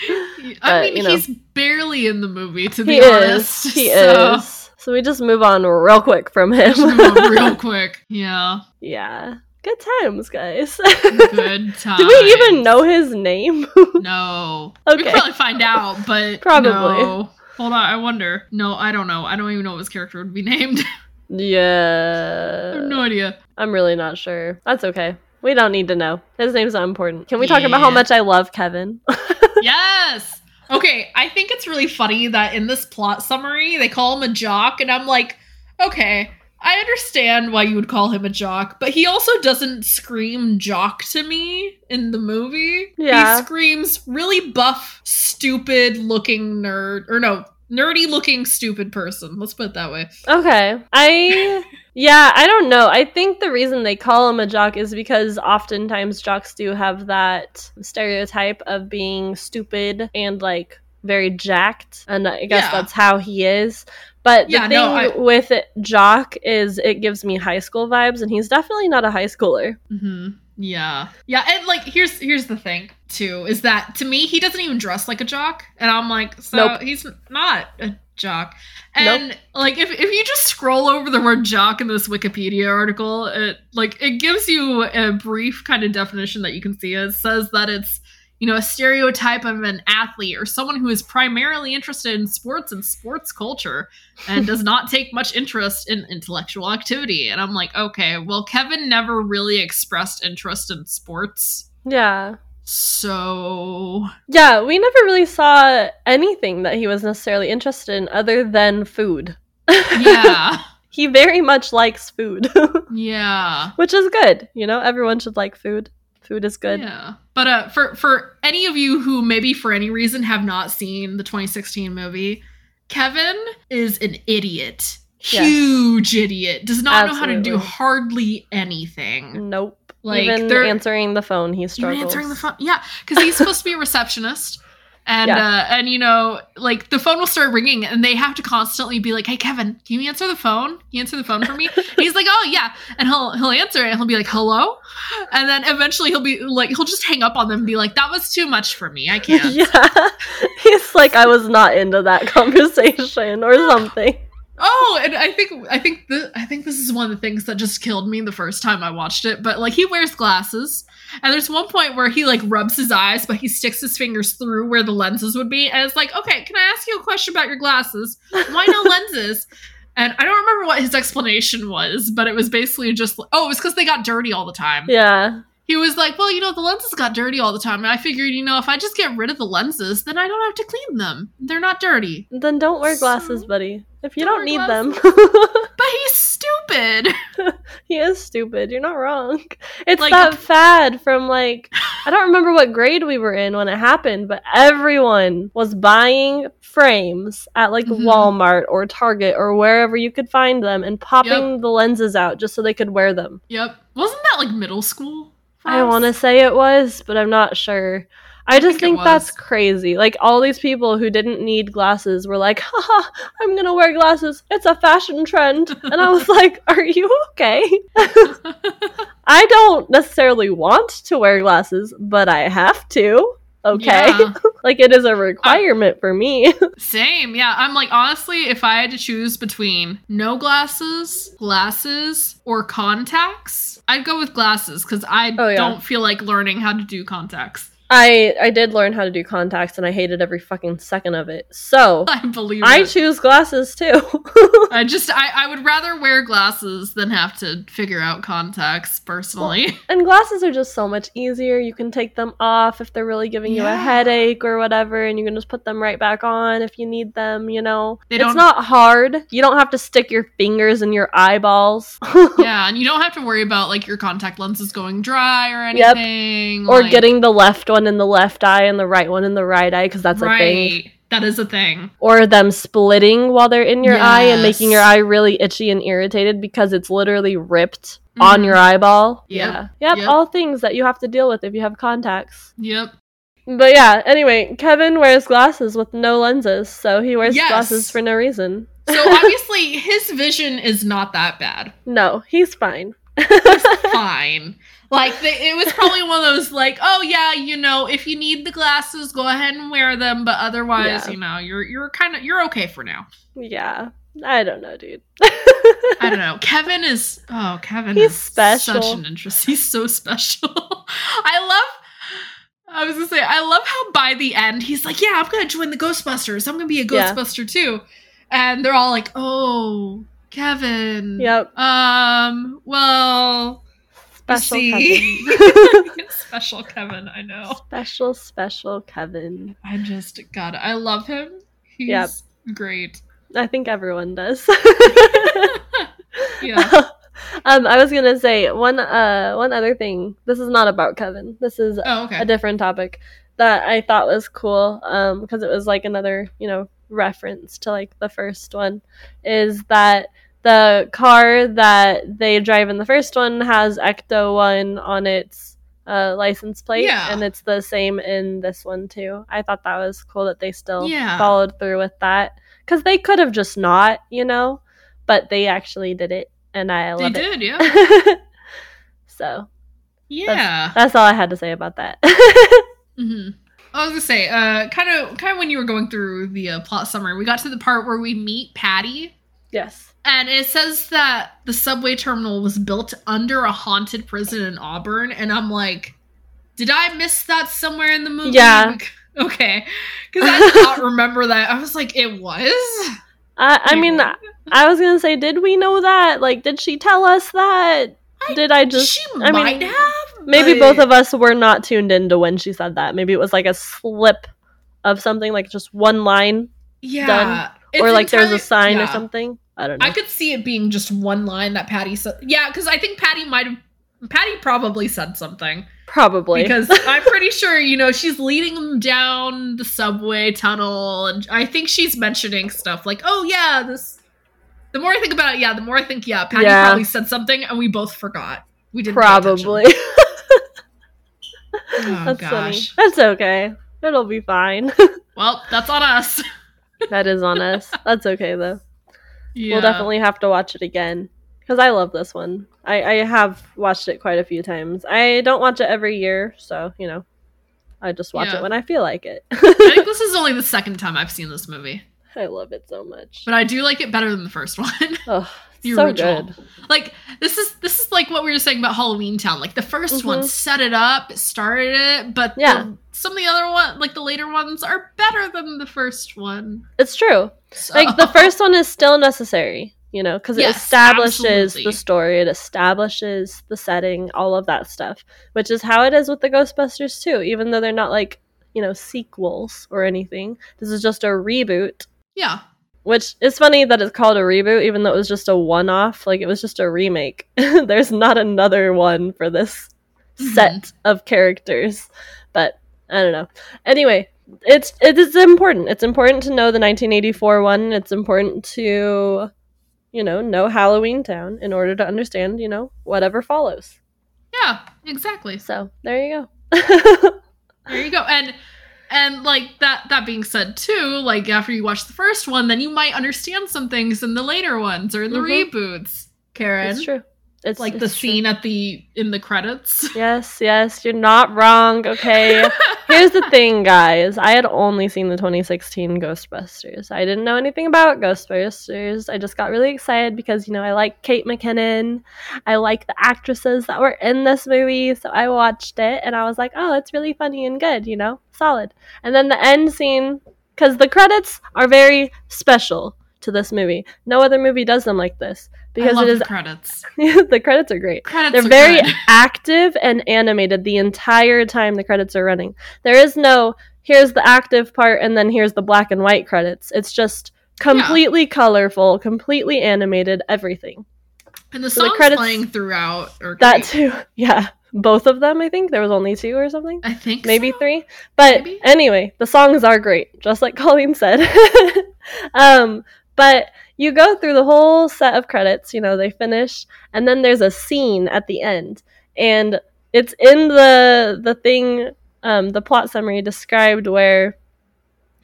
I But, mean, you know. he's barely in the movie, to be honest. is. He so- is. So we just move on real quick from him. Just move on real quick. Yeah. yeah. Good times, guys. Good time. Do we even know his name? No. We Okay. could probably find out, but Probably. no. Hold on, I wonder. No, I don't know. I don't even know what his character would be named. I yeah. have no idea. I'm really not sure. That's okay. We don't need to know. His name's not important. Can we talk about how much I love Kevin? yes. Okay, I think it's really funny that in this plot summary they call him a jock, and I'm like, okay, I understand why you would call him a jock, but he also doesn't scream jock to me in the movie. Yeah. He screams really buff, stupid looking nerd, or no, nerdy looking stupid person. Let's put it that way. okay. I. Yeah, I don't know. I think the reason they call him a jock is because oftentimes jocks do have that stereotype of being stupid and like very jacked. And I guess Yeah. that's how he is. But the Yeah, thing no, I- with it, Jock is it gives me high school vibes, and he's definitely not a high schooler. hmm Yeah, yeah, and like here's here's the thing too is that to me he doesn't even dress like a jock, and I'm like, so Nope. he's not a jock. And like if if you just scroll over the word jock in this Wikipedia article, it like it gives you a brief kind of definition that you can see. It says that it's you know a stereotype of an athlete or someone who is primarily interested in sports and sports culture and does not take much interest in intellectual activity. And I'm like, okay, well, Kevin never really expressed interest in sports. Yeah. So, Yeah, we never really saw anything that he was necessarily interested in other than food. yeah. he very much likes food, yeah. which is good. You know, everyone should like food. Food is good. Yeah. But uh, for for any of you who maybe for any reason have not seen the 2016 movie, Kevin is an idiot. Yes. Huge idiot. Does not know how to do hardly anything. Nope. Like Even answering the phone, he struggles. answering the phone. Yeah, because he's supposed to be a receptionist. And Yeah. uh, and you know, like the phone will start ringing, and they have to constantly be like, "Hey, Kevin, can you answer the phone? Can you answer the phone for me?" He's like, "Oh yeah," and he'll he'll answer it, and he'll be like, "Hello," and then eventually he'll be like, he'll just hang up on them and be like, "That was too much for me. I can't." yeah. He's like, I was not into that conversation or something. Oh, and I think I think the I think this is one of the things that just killed me the first time I watched it. But like he wears glasses, and there's one point where he like rubs his eyes, but he sticks his fingers through where the lenses would be, and it's like, okay, can I ask you a question about your glasses? Why no lenses? And I don't remember what his explanation was, but it was basically just oh, it was because they got dirty all the time. Yeah. He was like, well, you know, the lenses got dirty all the time, and I figured, you know, if I just get rid of the lenses, then I don't have to clean them. They're not dirty. Then don't wear glasses, So- buddy. If you Don't don't, need them. But he's stupid. he is stupid. You're not wrong. It's Like- that fad from like I don't remember what grade we were in when it happened, but everyone was buying frames at like Mhm. Walmart or Target or wherever you could find them and popping the lenses out just so they could wear them. Yep. Wasn't that like middle school? I want to say it was, but I'm not sure. I just think think, that's crazy. Like all these people who didn't need glasses were like, "Haha, I'm gonna wear glasses. It's a fashion trend." And I was like, "Are you okay?" I don't necessarily want to wear glasses, but I have to. Okay, Yeah. like it is a requirement for me. Same. Yeah. I'm like, honestly, if I had to choose between no glasses, glasses, or contacts, I'd go with glasses because I Oh, yeah. don't feel like learning how to do contacts. I I did learn how to do contacts, and I hated every fucking second of it. So I believe I it. choose glasses too. I just, I, I would rather wear glasses than have to figure out contacts personally. And glasses are just so much easier. You can take them off if they're really giving you a headache or whatever, and you can just put them right back on if you need them, you know? They it's don't- hard. You don't have to stick your fingers in your eyeballs yeah. And you don't have to worry about like your contact lenses going dry or anything. Yep. or like- getting the left one in the left eye and the right one in the right eye because that's a thing. right. That is a thing. Or them splitting while they're in your eye and making your eye really itchy and irritated because it's literally ripped on Mhm. your eyeball. Yep. Yeah. Yep, Yep. all things that you have to deal with if you have contacts. Yep. But yeah, anyway, Kevin wears glasses with no lenses, so he wears Yes. glasses for no reason. So obviously his vision is not that bad. No, he's fine. He's fine. Like the, it was probably one of those like, oh yeah, you know, if you need the glasses, go ahead and wear them, but otherwise, Yeah. you know, you're you're kind of you're okay for now. yeah, I don't know, dude. I don't know. Kevin is oh, Kevin He's is special. Such an interest. He's so special. I love I was gonna say, I love how by the end he's like, Yeah, I'm gonna join the Ghostbusters. I'm gonna be a Yeah. Ghostbuster too. And they're all like, Oh, Kevin. Yep, Um, well special see. Kevin. special Kevin, I know. special, special Kevin. I just got it. I love him. He's Yep. great. I think everyone does. Yeah. um, I was gonna say one. Uh, one other thing. This is not about Kevin. This is Oh, okay. a different topic that I thought was cool um because it was like another you know reference to like the first one is that the car that they drive in the first one has Ecto one on its uh, license plate Yeah. and it's the same in this one too. I thought that was cool that they still Yeah. followed through with that because they could have just not you know but they actually did it and I love it. They did, yeah. so Yeah. that's all I had to say about that. hmm I was gonna say, uh, kind of, kind of when you were going through the uh, plot summary, we got to the part where we meet Patty, yes. and it says that the subway terminal was built under a haunted prison in Auburn, and I'm like, did I miss that somewhere in the movie? Yeah. Okay, because I did not remember that. I was like, it was. I, I mean. I was gonna say, did we know that? Like, did she tell us that? I- did I just? she I mean, have. Maybe but- both of us were not tuned into when she said that. Maybe it was like a slip of something, like just one line, Yeah. done. Or like there's a entirely- sign or something. I don't know. I could see it being just one line that Patty said. Yeah, because I think Patty might have. Patty probably said something Probably because I'm pretty sure you know she's leading them down the subway tunnel, and I think she's mentioning stuff like, "Oh yeah, this." The more I think about it, yeah, the more I think, yeah, Patty Yeah. probably said something, and we both forgot. We didn't. probably. Oh That's gosh. funny. That's okay. It'll be fine. Well, that's on us. that is on us. That's okay though. Yeah. We'll definitely have to watch it again because I love this one. I, I have watched it quite a few times. I don't watch it every year, so you know, I just watch Yeah. it when I feel like it. I think this is only the second time I've seen this movie, I love it so much. but I do like it better than the first one. Oh, the so original. good. like this is this is like what we were saying about Halloween Town. Like the 1st one Mhm. set it up, it started it, but Yeah. the- some of the other one, like the later ones, are better than the first one. It's true. So- Like the first one is still necessary, you know, because it Yes, establishes absolutely. the story, it establishes the setting, all of that stuff, which is how it is with the Ghostbusters too. Even though they're not like you know sequels or anything, this is just a reboot. yeah, Which is funny that it's called a reboot, even though it was just a one-off. Like it was just a remake. There's not another one for this Mhm. set of characters, but I don't know. Anyway, it's it is important. It's important to know the 1984 one. It's important to you know know Halloween Town in order to understand you know whatever follows. yeah, exactly. So there you go. There you go. And and like that that being said too, like after you watch the first one, then you might understand some things in the later ones or in the Mhm. reboots. Karen. it's true. It's Like the true. scene at the in the credits. Yes, yes, you're not wrong. Okay. Here's the thing, guys. I had only seen the 2016 Ghostbusters. I didn't know anything about Ghostbusters. I just got really excited because, you know, I like Kate McKinnon. I like the actresses that were in this movie. So I watched it and I was like, oh, it's really funny and good, you know, solid. And then the end scene, because the credits are very special to this movie. No other movie does them like this I because love it is the credits. the credits are great. Credits They're are very good. active and animated the entire time the credits are running. There is no here's the active part and then here's the black and white credits. It's just completely colorful, completely animated, everything. And the so the songs credits- playing throughout are That great. too. Yeah. Both of them, I think. There was only two or something. I think Maybe so. three. But Maybe. anyway, the songs are great, just like Colleen said. um, but you go through the whole set of credits, you know, they finish, and then there's a scene at the end. And it's in the the thing, um, the plot summary described where,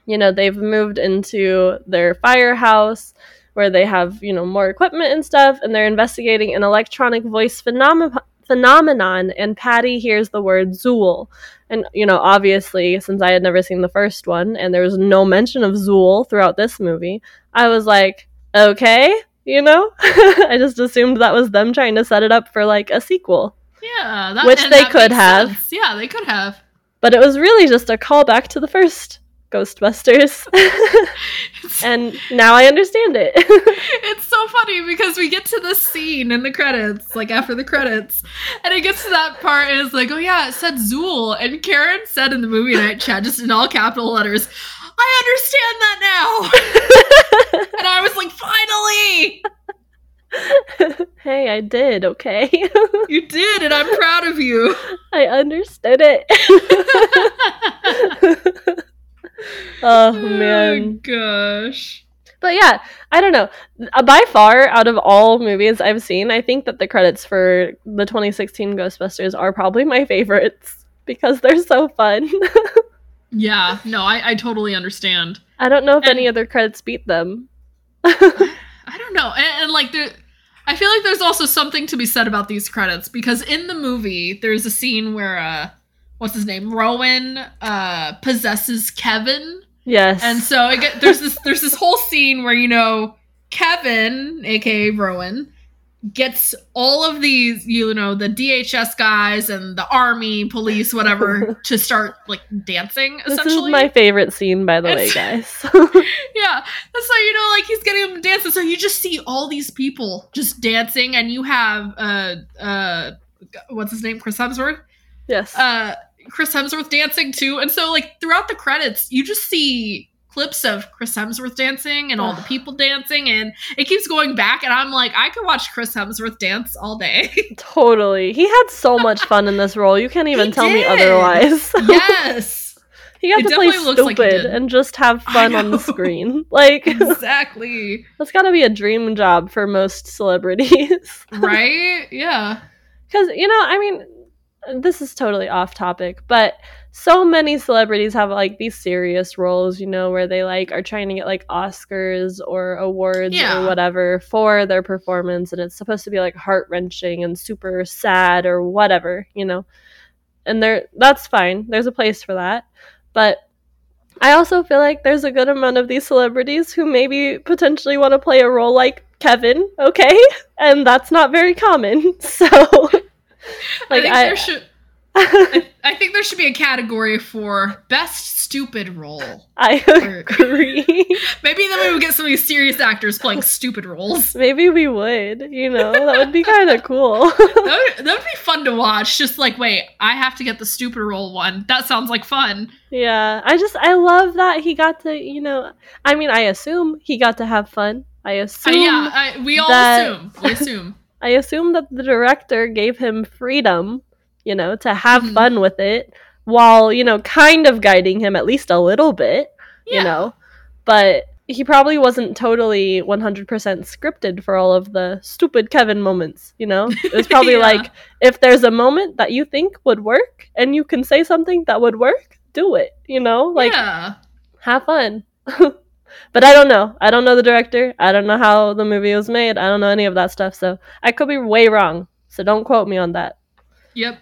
you know, they've moved into their firehouse where they have, you know, more equipment and stuff, and they're investigating an electronic voice phenom- phenomenon, and Patty hears the word Zuul. And, you know, obviously, since I had never seen the first one and there was no mention of Zuul throughout this movie, I was like, okay, you know? I just assumed that was them trying to set it up for like a sequel. Yeah, that, Which they could have. sense. Yeah, they could have. But it was really just a callback to the first Ghostbusters. and now I understand it. it's so funny because we get to this scene in the credits, like after the credits, and it gets to that part and it's like, oh yeah, it said Zuul. And Karen said in the movie night chat, just in all capital letters, I understand that now. and I was like, finally! hey, I did, okay? You did, and I'm proud of you. I understood it. oh man. gosh. But yeah, I don't know. Uh, By far, out of all movies I've seen, I think that the credits for the 2016 Ghostbusters are probably my favorites because they're so fun. Yeah, no, I, I totally understand. I don't know if And- any other credits beat them. I don't know. And, and like there I feel like there's also something to be said about these credits because in the movie there's a scene where uh what's his name? Rowan uh possesses Kevin. yes. And so I get there's this there's this whole scene where you know Kevin, aka Rowan, gets all of these, you know, the DHS guys and the army, police, whatever, to start like dancing this essentially. is my favorite scene, by the way, guys. Yeah. And so, you know, like he's getting them dancing. So you just see all these people just dancing, and you have uh uh what's his name? Chris Hemsworth? yes. Uh Chris Hemsworth dancing too. And so like throughout the credits, you just see clips of Chris Hemsworth dancing and all the people dancing and it keeps going back and I'm like, I could watch Chris Hemsworth dance all day. totally. He had so much fun in this role. You can't even He tell me otherwise. yes. he got It to play looks like stupid and just have fun on the screen. Like Exactly. that's got to be a dream job for most celebrities. right? Yeah. Because, you know, I mean, this is totally off topic, but so many celebrities have like these serious roles, you know, where they like are trying to get like Oscars or awards Yeah. or whatever for their performance and it's supposed to be like heart-wrenching and super sad or whatever, you know. And there that's fine. There's a place for that. But I also feel like there's a good amount of these celebrities who maybe potentially want to play a role like Kevin, okay? And that's not very common. So I like think I, there should. I, I think there should be a category for best stupid role. I agree. Maybe then we would get some of these serious actors playing stupid roles. Maybe we would, you know, that would be kind of cool. That would, that would be fun to watch. Just like, wait, I have to get the stupid role one. That sounds like fun. yeah, I just I love that he got to, you know, I mean, I assume he got to have fun. I Uh, assume yeah, I, we all that- assume. We assume. I assume that the director gave him freedom, you know, to have Mhm. fun with it while, you know, kind of guiding him at least a little bit, Yeah. you know. But he probably wasn't totally 100% scripted for all of the stupid Kevin moments, you know? It was probably Yeah. like if there's a moment that you think would work and you can say something that would work, do it, you know? Like yeah. have fun. but I don't know. I don't know the director. I don't know how the movie was made. I don't know any of that stuff. So I could be way wrong. So don't quote me on that. Yep.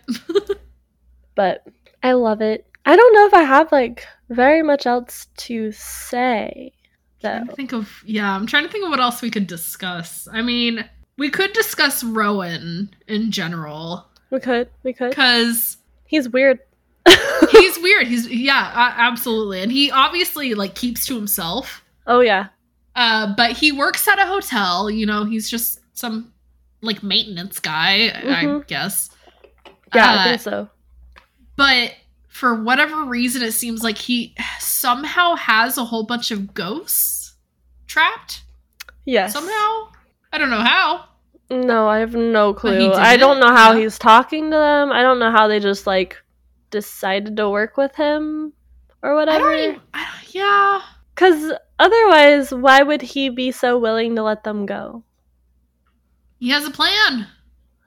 But I love it. I don't know if I have like very much else to say. Though. think of yeah, I'm trying to think of what else we could discuss. I mean, we could discuss Rowan in general We could. We could. because He's weird. he's weird. He's yeah, a- absolutely, and he obviously like keeps to himself. oh yeah. Uh, but he works at a hotel. You know, he's just some like maintenance guy, I Mhm. guess. Yeah, I Uh, think so. but for whatever reason, it seems like he somehow has a whole bunch of ghosts trapped. Yes. Somehow, I don't know how. No, I have no clue. I don't know how Yeah. he's talking to them. I don't know how they just like decided to work with him or I whatever. don't even. I don't, yeah. Because otherwise, why would he be so willing to let them go? He has a plan.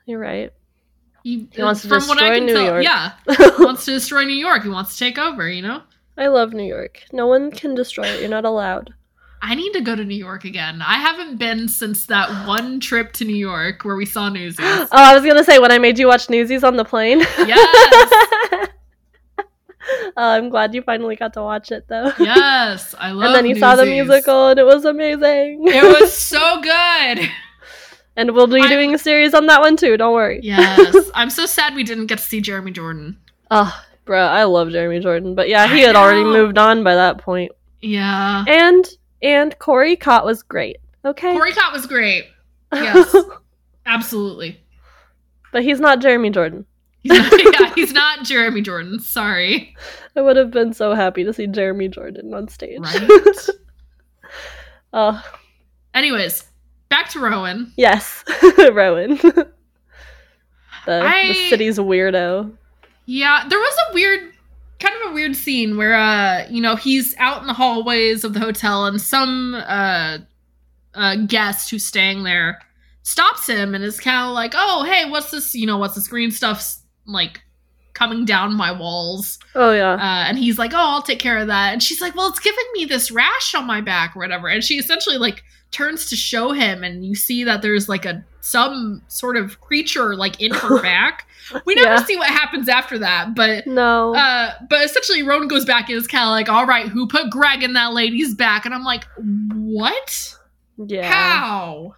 You're right. He, He wants to from what I destroy can New tell, York. yeah, he wants to destroy New York. He wants to take over. You know. I love New York. No one can destroy it. You're not allowed. I need to go to New York again. I haven't been since that one trip to New York where we saw Newsies. oh, I was gonna say when I made you watch Newsies on the plane. Yes. oh, I'm glad you finally got to watch it though. yes, I love. It. And then you saw the musical, and it was amazing. It was so good. And we'll be I'm- doing a series on that one too. Don't worry. Yes, I'm so sad we didn't get to see Jeremy Jordan. Ah, oh, bro, I love Jeremy Jordan, but yeah, he I had already moved on by that point. Yeah, And and Corey Cott was great. Okay. Corey Cott was great. Yes, absolutely. but he's not Jeremy Jordan. He's not, yeah, he's not Jeremy Jordan. Sorry. I would have been so happy to see Jeremy Jordan on stage. Right. oh, Anyways, back to Rowan. yes, Rowan. the, I- the city's weirdo. Yeah, there was a weird, kind of a weird scene where, uh, you know, he's out in the hallways of the hotel and some, uh, uh, guest who's staying there stops him and is kind of like, oh, hey, what's this, you know, what's this green stuff's like coming down my walls? Oh yeah. Uh, and he's like, oh, I'll take care of that. And she's like, well, it's giving me this rash on my back or whatever. And she essentially like turns to show him and you see that there's like a some sort of creature like in her back. We never Yeah. see what happens after that, but no. uh but essentially Rowan goes back and is kind of like, all right, who put Greg in that lady's back? And I'm like, what? yeah. How?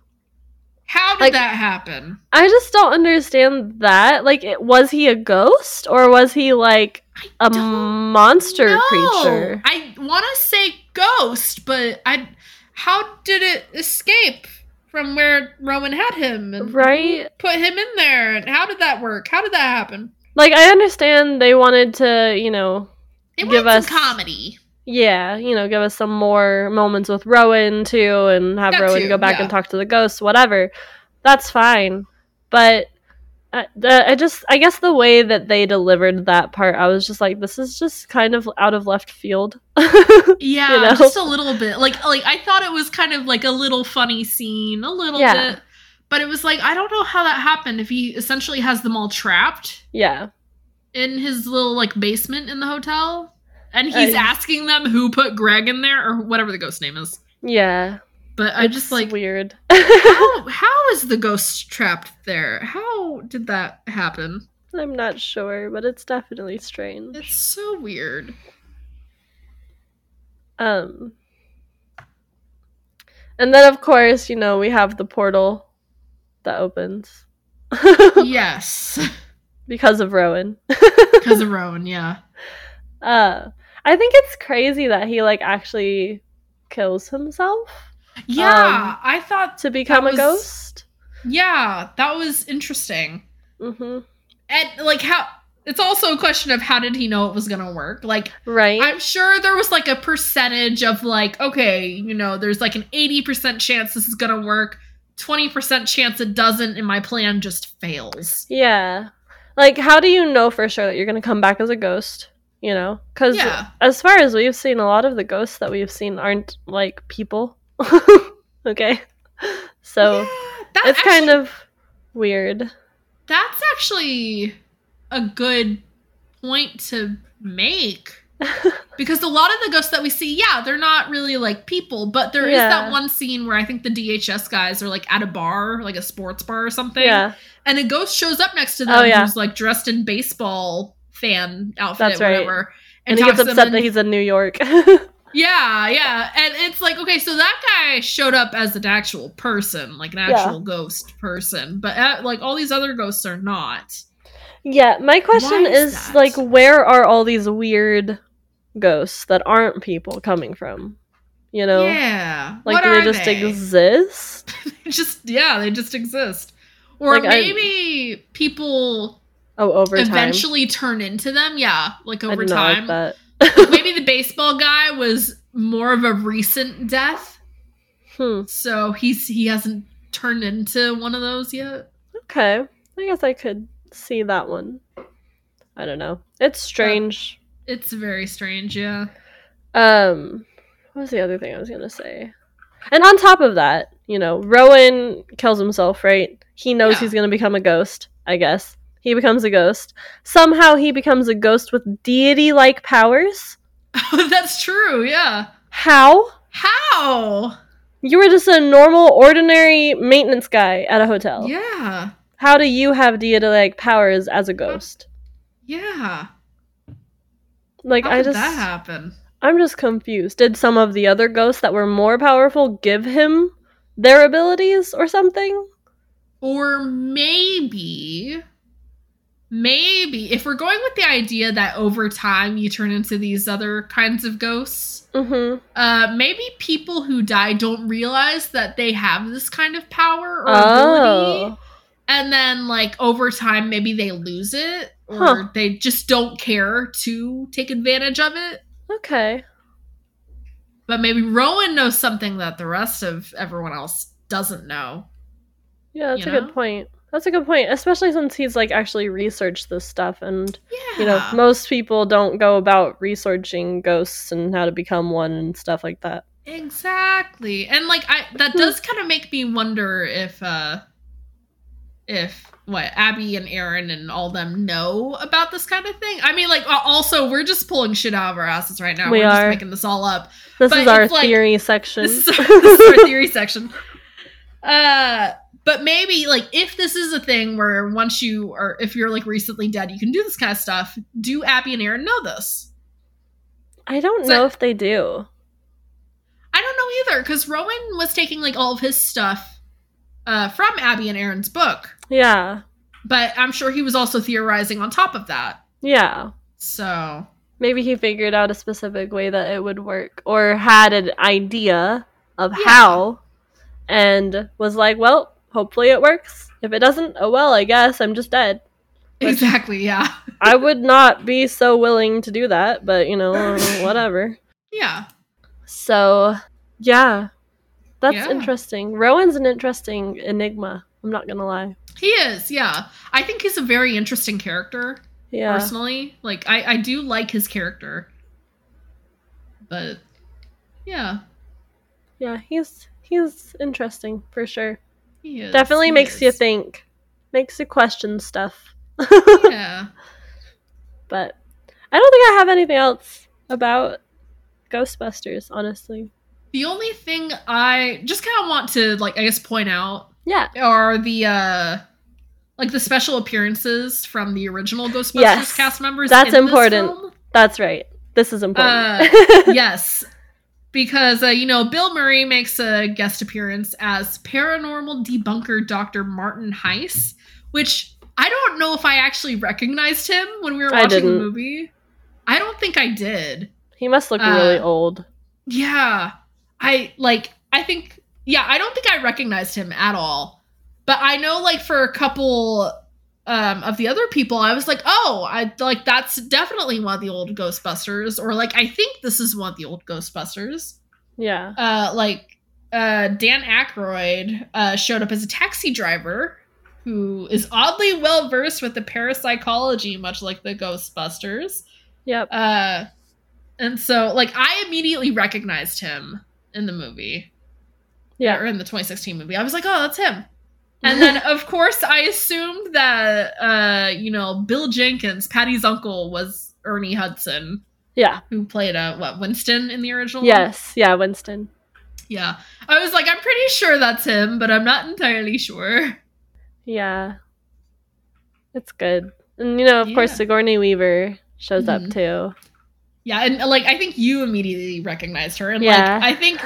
How did Like- that happen? I just don't understand that. Like, it, was he a ghost or was he like a monster know. creature? I want to say ghost, but I. How did it escape from where Rowan had him and Right? put him in there? And how did that work? How did that happen? Like, I understand they wanted to, you know, Give us- comedy. Yeah, you know, give us some more moments with Rowan too, and have Rowan go back yeah. and talk to the ghosts, whatever. That's fine, but I, the, I just, I guess the way that they delivered that part, I was just like, this is just kind of out of left field. Yeah, You know? just a little bit. Like, like I thought it was kind of like a little funny scene, a little Yeah. bit. But it was like I don't know how that happened. If he essentially has them all trapped, yeah, in his little like basement in the hotel, and he's Uh, asking them who put Greg in there or whatever the ghost name is. Yeah. But I just like weird. how, how is the ghost trapped there? How did that happen? I'm not sure, but it's definitely strange. It's so weird. Um And then of course, you know, we have the portal that opens. yes, because of Rowan. because of Rowan. Yeah. uh I think it's crazy that he like actually kills himself Yeah, Um, I thought. to become was- a ghost. Yeah, that was interesting. hmm And like how. It's also a question of how did he know it was gonna work? Like, Right? I'm sure there was like a percentage of like, okay, you know, there's like an 80% chance this is gonna work, 20% chance it doesn't, and my plan just fails. yeah. Like how do you know for sure that you're going to come back as a ghost? You know? Cuz Yeah. as far as we've seen a lot of the ghosts that we've seen aren't like people. okay? So Yeah, it's kind of weird. That's actually a good point to make. Because a lot of the ghosts that we see, yeah, they're not really like people, but there is Yeah. that one scene where I think the DHS guys are like at a bar, like a sports bar or something. yeah. And a ghost shows up next to them Oh, yeah. who's like dressed in baseball fan outfit, That's right. whatever. And, he talks gets upset and- that he's in New York. Yeah, yeah. And it's like, okay, so that guy showed up as an actual person, like an Yeah. actual ghost person. But uh, like all these other ghosts are not. yeah, my question is is like where are all these weird ghosts that aren't people coming from? You know? Yeah. Like what do they just they? exist? just yeah, they just exist. Or Like, I- maybe people Oh, over time. eventually turn into them. Yeah, like over time. Like, maybe the baseball guy was more of a recent death, Hmm. so he's he hasn't turned into one of those yet. Okay. I guess I could see that one. I don't know. It's strange. It's very strange. Yeah. Um, what was the other thing I was gonna say? And on top of that, you know, Rowan kills himself, right? He knows Yeah. he's gonna become a ghost, I guess. He becomes a ghost. Somehow he becomes a ghost with deity like powers. That's true. Yeah. How? How? You were just a normal, ordinary maintenance guy at a hotel. Yeah. How do you have deity like powers as a ghost? Yeah. Like How I did just that happen? I'm just confused. Did some of the other ghosts that were more powerful give him their abilities or something? Or maybe, maybe if we're going with the idea that over time you turn into these other kinds of ghosts, Mm-hmm. uh, maybe people who die don't realize that they have this kind of power or ability. Oh. And then, like, over time, maybe they lose it or Huh. they just don't care to take advantage of it. Okay. But maybe Rowan knows something that the rest of everyone else doesn't know. Yeah, that's You a know? good point. That's a good point, especially since he's like actually researched this stuff and Yeah. you know, most people don't go about researching ghosts and how to become one and stuff like that. Exactly. And like I Hmm. that does kind of make me wonder if uh if what Abby and Erin and all them know about this kind of thing. I mean like also we're just pulling shit out of our asses right now. We are just making this all up. This But is our like- theory section. This is, this is our theory section. Uh but maybe like if this is a thing where once you or if you're like recently dead, you can do this kind of stuff. Do Abby and Erin know this? I don't know if they do. I don't know either because Rowan was taking like all of his stuff uh, from Abby and Erin's book, Yeah. but I'm sure he was also theorizing on top of that. Yeah. So Maybe he figured out a specific way that it would work or had an idea of Yeah. how and was like, well, hopefully it works. If it doesn't, oh well, I guess I'm just dead. Which- exactly, yeah, I would not be so willing to do that, but you know, whatever. yeah, So, yeah. That's Yeah. interesting. Rowan's an interesting enigma. I'm not gonna lie. he is. Yeah, I think he's a very interesting character Yeah. personally. Like, I I do like his character, but yeah, Yeah, he's he's interesting for sure. Definitely makes you think. Makes you question stuff. Yeah. But I don't think I have anything else about Ghostbusters, honestly. The only thing I just kind of want to like I guess point out Yeah. are the uh like the special appearances from the original Ghostbusters Yes. cast members. That's important. film. That's right. This is important. Uh, yes, because uh, you know Bill Murray makes a guest appearance as paranormal debunker Dr. Martin Heiss, which I don't know if I actually recognized him when we were watching the movie. I don't think I did. he must look uh, really old. Yeah. I like I think yeah, I don't think I recognized him at all. But I know like for a couple um of the other people I was like, "Oh, I like that's definitely one of the old Ghostbusters or like I think this is one of the old Ghostbusters." Yeah. Uh like uh Dan Aykroyd uh showed up as a taxi driver who is oddly well versed with the parapsychology much like the Ghostbusters. Yep. Uh, and so like I immediately recognized him in the movie, Yeah. or in the 2016 movie. I was like, oh, that's him. And then of course I assumed that uh, you know, Bill Jenkins, Patty's uncle, was Ernie Hudson, Yeah. who played uh what Winston in the original. Yes. Yeah. Winston. Yeah. I was like, I'm pretty sure that's him, but I'm not entirely sure. Yeah. It's good. And you know, of course, Yeah. Sigourney Weaver shows Mhm. up too. Yeah, and like I think you immediately recognized her, and Yeah. like I think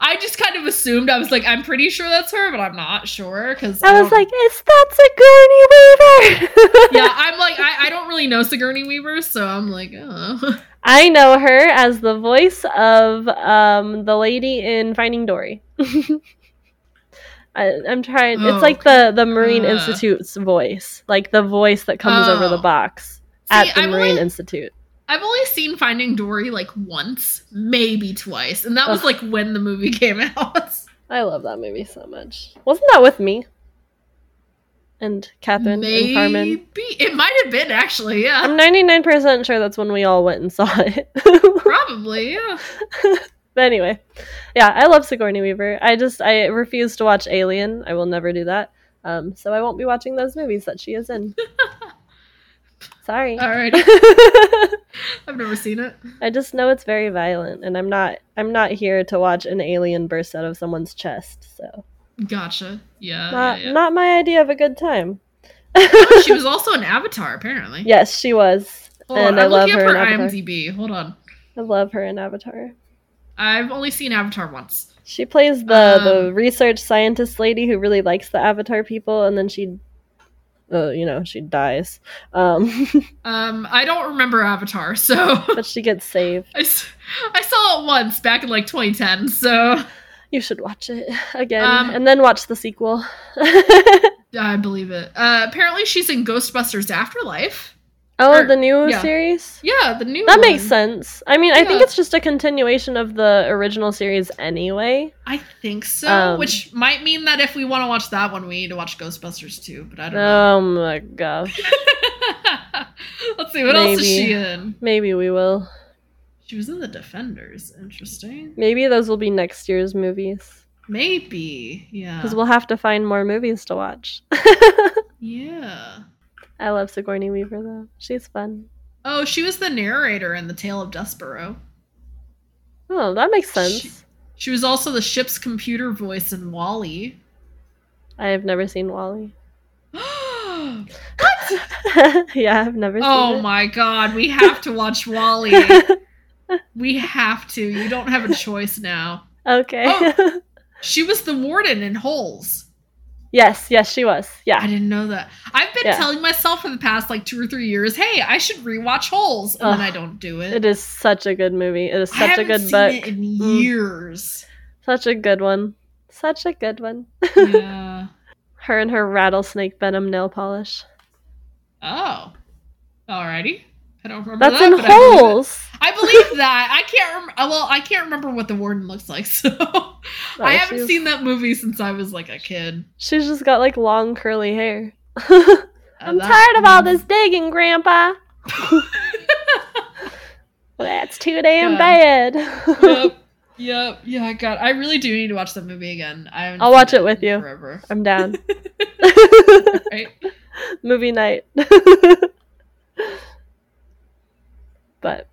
I just kind of assumed I was like I'm pretty sure that's her, but I'm not sure because I was like, "Is that Sigourney Weaver?" yeah, I'm like I, I don't really know Sigourney Weaver, so I'm like oh I know her as the voice of um, the lady in Finding Dory. I, I'm trying. Oh, it's like the the Marine uh. Institute's voice, like the voice that comes over the Oh. box See, at the I've Marine only, Institute. I've only seen Finding Dory like once, maybe twice, and that was like when the movie came out. I love that movie so much. Wasn't that with me? And Catherine and Carmen. maybe it might have been actually, yeah, I'm 99% sure that's when we all went and saw it. probably, yeah. But anyway, yeah, I love Sigourney Weaver. I just I refuse to watch Alien. I will never do that. Um, so I won't be watching those movies that she is in. Sorry. All right, I've never seen it. I just know it's very violent, and I'm not I'm not here to watch an alien burst out of someone's chest. So Gotcha. Yeah, not yeah, yeah. not my idea of a good time. she was also an Avatar, apparently. Yes, she was, Hold and on, I I'm love looking her up in her Avatar. IMDb. Hold on. I love her in Avatar. I've only seen Avatar once. She plays the the Um, research scientist lady who really likes the Avatar people, and then she, uh, you know, she dies. Um, Um, I don't remember Avatar, so but she gets saved. I, s- I saw it once back in like 2010. So You should watch it again, Um, and then watch the sequel. I believe it. Uh, apparently, she's in Ghostbusters Afterlife. Oh, or- the new yeah. series. Yeah, the new. That one. makes sense. I mean, I think it's just a continuation of the original series anyway. I think so, Um, which might mean that if we want to watch that one, we need to watch Ghostbusters too. But I don't know. Oh my gosh. Let's see what else is she in. Maybe we will. She was in the Defenders. Interesting. Maybe those will be next year's movies. Maybe. Yeah. Because we'll have to find more movies to watch. Yeah. I love Sigourney Weaver though. She's fun. Oh, she was the narrator in The Tale of Despereaux. Oh, that makes sense. She- She was also the ship's computer voice in WALL-E. I have never seen WALL-E. oh yeah, I've never seen oh it. my god, we have to watch WALL-E. we have to. You don't have a choice now. okay. Oh. She was the warden in Holes. Yes, yes, she was. Yeah. I didn't know that. I've been Yeah. telling myself for the past like two or three years, hey, I should rewatch Holes, and then I don't do it. It is such a good movie. It is such a good seen book. it in Mm. years. Such a good one. Such a good one. yeah. Her and her rattlesnake venom nail polish. Oh. Alrighty. I don't remember That's that. in but I believe holes. I believe that. I can't remember. Well, I can't remember what the warden looks like. So I haven't she's- seen that movie since I was like a kid. She's just got like long curly hair. Uh, I'm tired of all this digging, Grandpa. That's too damn bad. yep. Yep. Yeah. God, I really do need to watch that movie again. I I'll watch it with you. forever. I'm down. Right. Movie night. But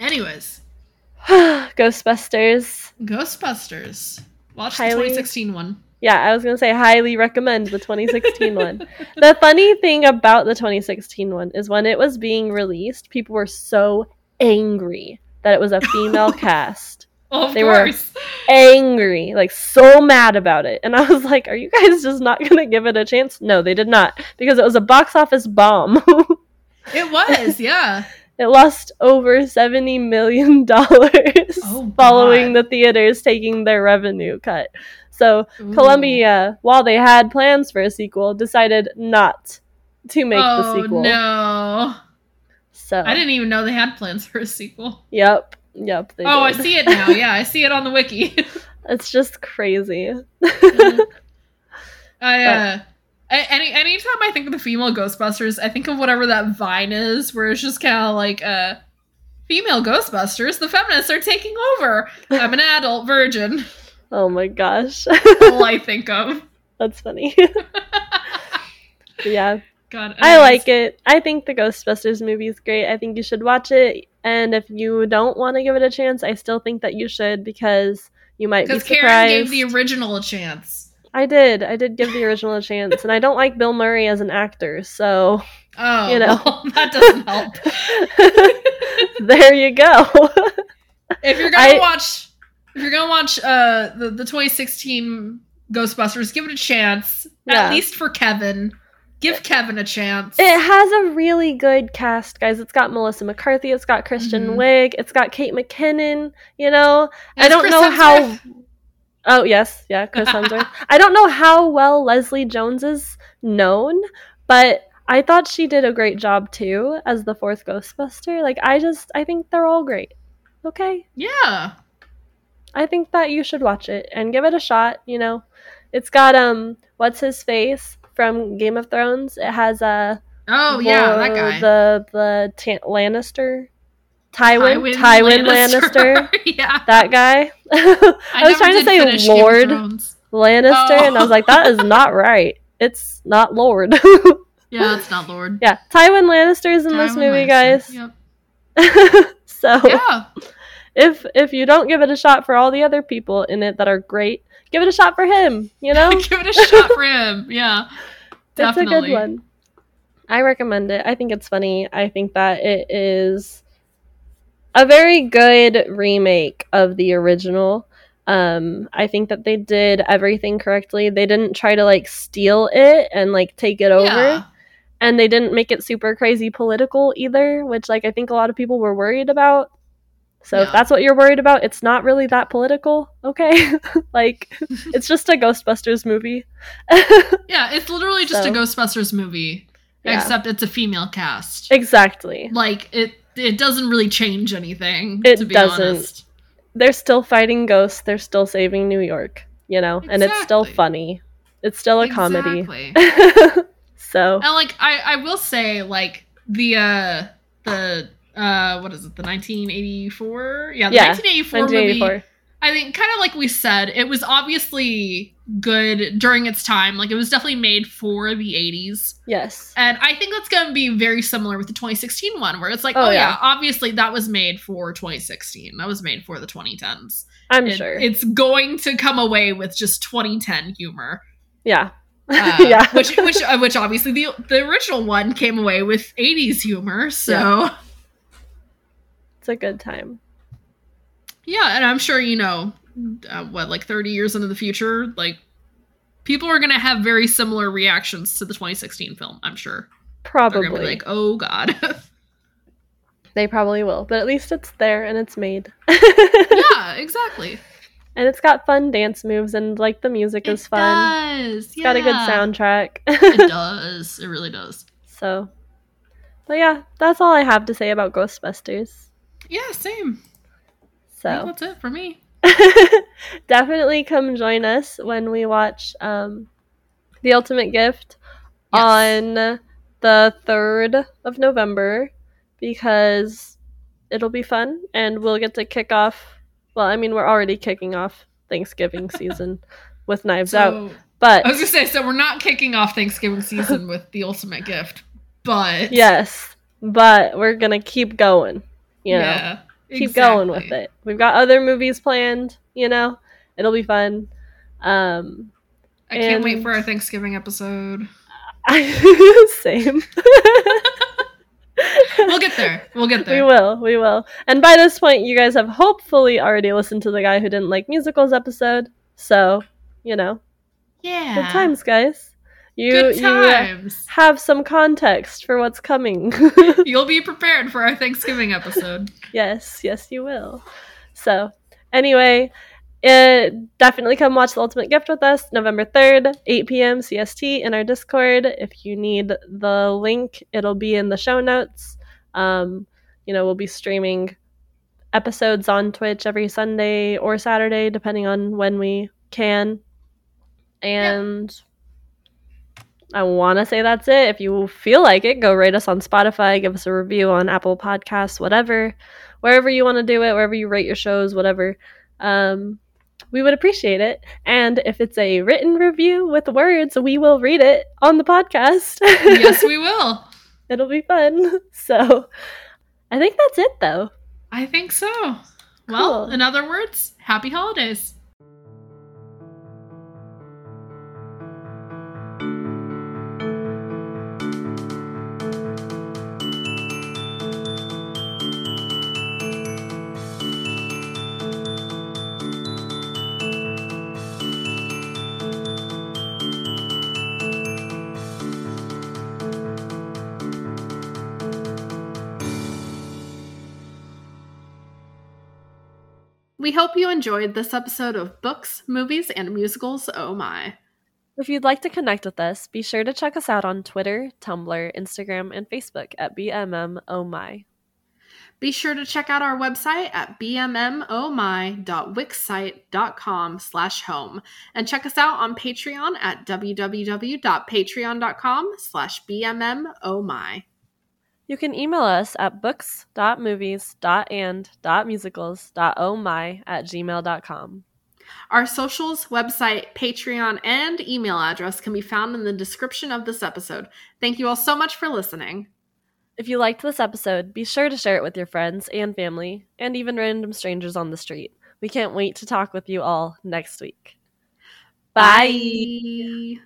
Anyways, Ghostbusters. Ghostbusters. Watch Highly- the 2016 one. Yeah, I was gonna say highly recommend the 2016 one. The funny thing about the 2016 one is when it was being released, people were so angry that it was a female cast. Of They were- Angry, like so mad about it. And I was like, are you guys just not gonna give it a chance? No, they did not. Because it was a box office bomb. It was, yeah. It lost over 70 million dollars Oh, following the theaters taking their revenue cut. So Ooh. Columbia, while they had plans for a sequel, decided not to make oh, the sequel. no. So I didn't even know they had plans for a sequel. Yep. Yep. They oh, I see it now. Yeah, I see it on the wiki. It's just crazy. I uh any anytime I think of the female Ghostbusters, I think of whatever that Vine is, where it's just kind of like uh female Ghostbusters. The feminists are taking over. I'm an adult virgin. Oh my gosh. All I think of. That's funny. yeah. God, I like it. I think the Ghostbusters movie is great. I think you should watch it. And if you don't want to give it a chance, I still think that you should because you might be because surprised. Karen gave the original a chance. I did. I did give the original a chance, and I don't like Bill Murray as an actor, so Oh, You know. well, that doesn't help. there you go. if you're gonna I- watch, if you're gonna watch uh the, the 2016 Ghostbusters, give it a chance. Yeah. At least for Kevin, give Kevin a chance. It has a really good cast, guys. It's got Melissa McCarthy, it's got Kristen Mhm. Wiig, it's got Kate McKinnon. You know, I don't know how. Oh yes, yeah, Chris Hemsworth. I don't know how well Leslie Jones is known, but I thought she did a great job too as the fourth Ghostbuster. Like, I just, I think they're all great. Okay, Yeah. I think that you should watch it and give it a shot. You know, it's got um, what's his face from Game of Thrones. It has a. Oh yeah, that the- guy. The the Tan- Lannister, Tywin, Tywin, Lannister. yeah. That guy. I, was trying to say finish Game of Lord. Lannister, and I was Oh. like, that is not right. It's not Lord. Yeah, it's not Lord. yeah, Tywin Lannister is in this movie, Lannister. guys. Yep. so Yeah. if if you don't give it a shot for all the other people in it that are great, give it a shot for him. You know, Give it a shot for him. Yeah. That's a good one. I recommend it. I think it's funny. I think that it is a very good remake of the original. Um, I think that they did everything correctly. They didn't try to like steal it and like take it over. Yeah. And they didn't make it super crazy political either, which like I think a lot of people were worried about. So if that's what you're worried about, it's not really that political, okay? like it's just a Ghostbusters movie. Yeah, it's literally just So- a Ghostbusters movie, Yeah. except it's a female cast. exactly. like it it doesn't really change anything It to be doesn't. honest. they're still fighting ghosts. They're still saving New York, you know, and it's still funny. It's still a comedy. So, and like I I will say like the uh the uh what is it the 1984 yeah the Yeah, 1984 movie 1984. I think kind of like we said it was obviously good during its time like it was definitely made for the 80s Yes. and I think that's going to be very similar with the 2016 one where it's like Oh, oh, yeah. yeah. obviously that was made for 2016 that was made for the 2010s I'm It- sure. it's going to come away with just 2010 humor yeah. uh, yeah. which which uh, which obviously the the original one came away with 80s humor so yeah. It's a good time. And i'm sure you know uh, what like 30 years into the future like people are gonna have very similar reactions to the 2016 film i'm sure Probably. be like oh god they probably will, but at least it's there and it's made. yeah exactly And it's got fun dance moves and like the music is fun. does It's got a good soundtrack. it does it really does so, but yeah, that's all I have to say about Ghostbusters. yeah same So. That's it for me definitely come join us when we watch um, the ultimate gift Yes. on the 3rd of november because it'll be fun and we'll get to kick off well i mean we're already kicking off thanksgiving season with knives out but i was gonna say so we're not kicking off thanksgiving season with the ultimate gift but yes but we're gonna keep going you know, yeah, keep going with it. We've got other movies planned, you know. It'll be fun. Um I can't wait for our Thanksgiving episode. same. We'll get there. We'll get there. We will, we will. And by this point, you guys have hopefully already listened to the guy who didn't like musicals episode. So, you know, Yeah. good times, guys. You, you uh, have some context for what's coming. You'll be prepared for our Thanksgiving episode. yes, yes, you will. So, anyway, uh, definitely come watch The Ultimate Gift with us November 3rd, 8 p.m. CST in our Discord. If you need the link, it'll be in the show notes. Um, you know, we'll be streaming episodes on Twitch every Sunday or Saturday, depending on when we can. And I want to say that's it. If you feel like it, go rate us on Spotify, give us a review on Apple Podcasts, whatever, wherever you want to do it, wherever you rate your shows, whatever. Um, we would appreciate it. And if it's a written review with words, we will read it on the podcast. yes, we will. It'll be fun. So I think that's it, though. I think so. Well, in other words, happy holidays. We hope you enjoyed this episode of Books, Movies, and Musicals. Oh my. If you'd like to connect with us, be sure to check us out on Twitter, Tumblr, Instagram, and Facebook at BMM Oh My. Be sure to check out our website at bmmomy.wixsite.com slash home and check us out on Patreon at www.patreon.com slash bmmomy. You can email us at books.movies.and.musicals.ohmy at gmail.com. Our socials, website, Patreon, and email address can be found in the description of this episode. Thank you all so much for listening. If you liked this episode, be sure to share it with your friends and family, and even random strangers on the street. We can't wait to talk with you all next week. Bye. Bye.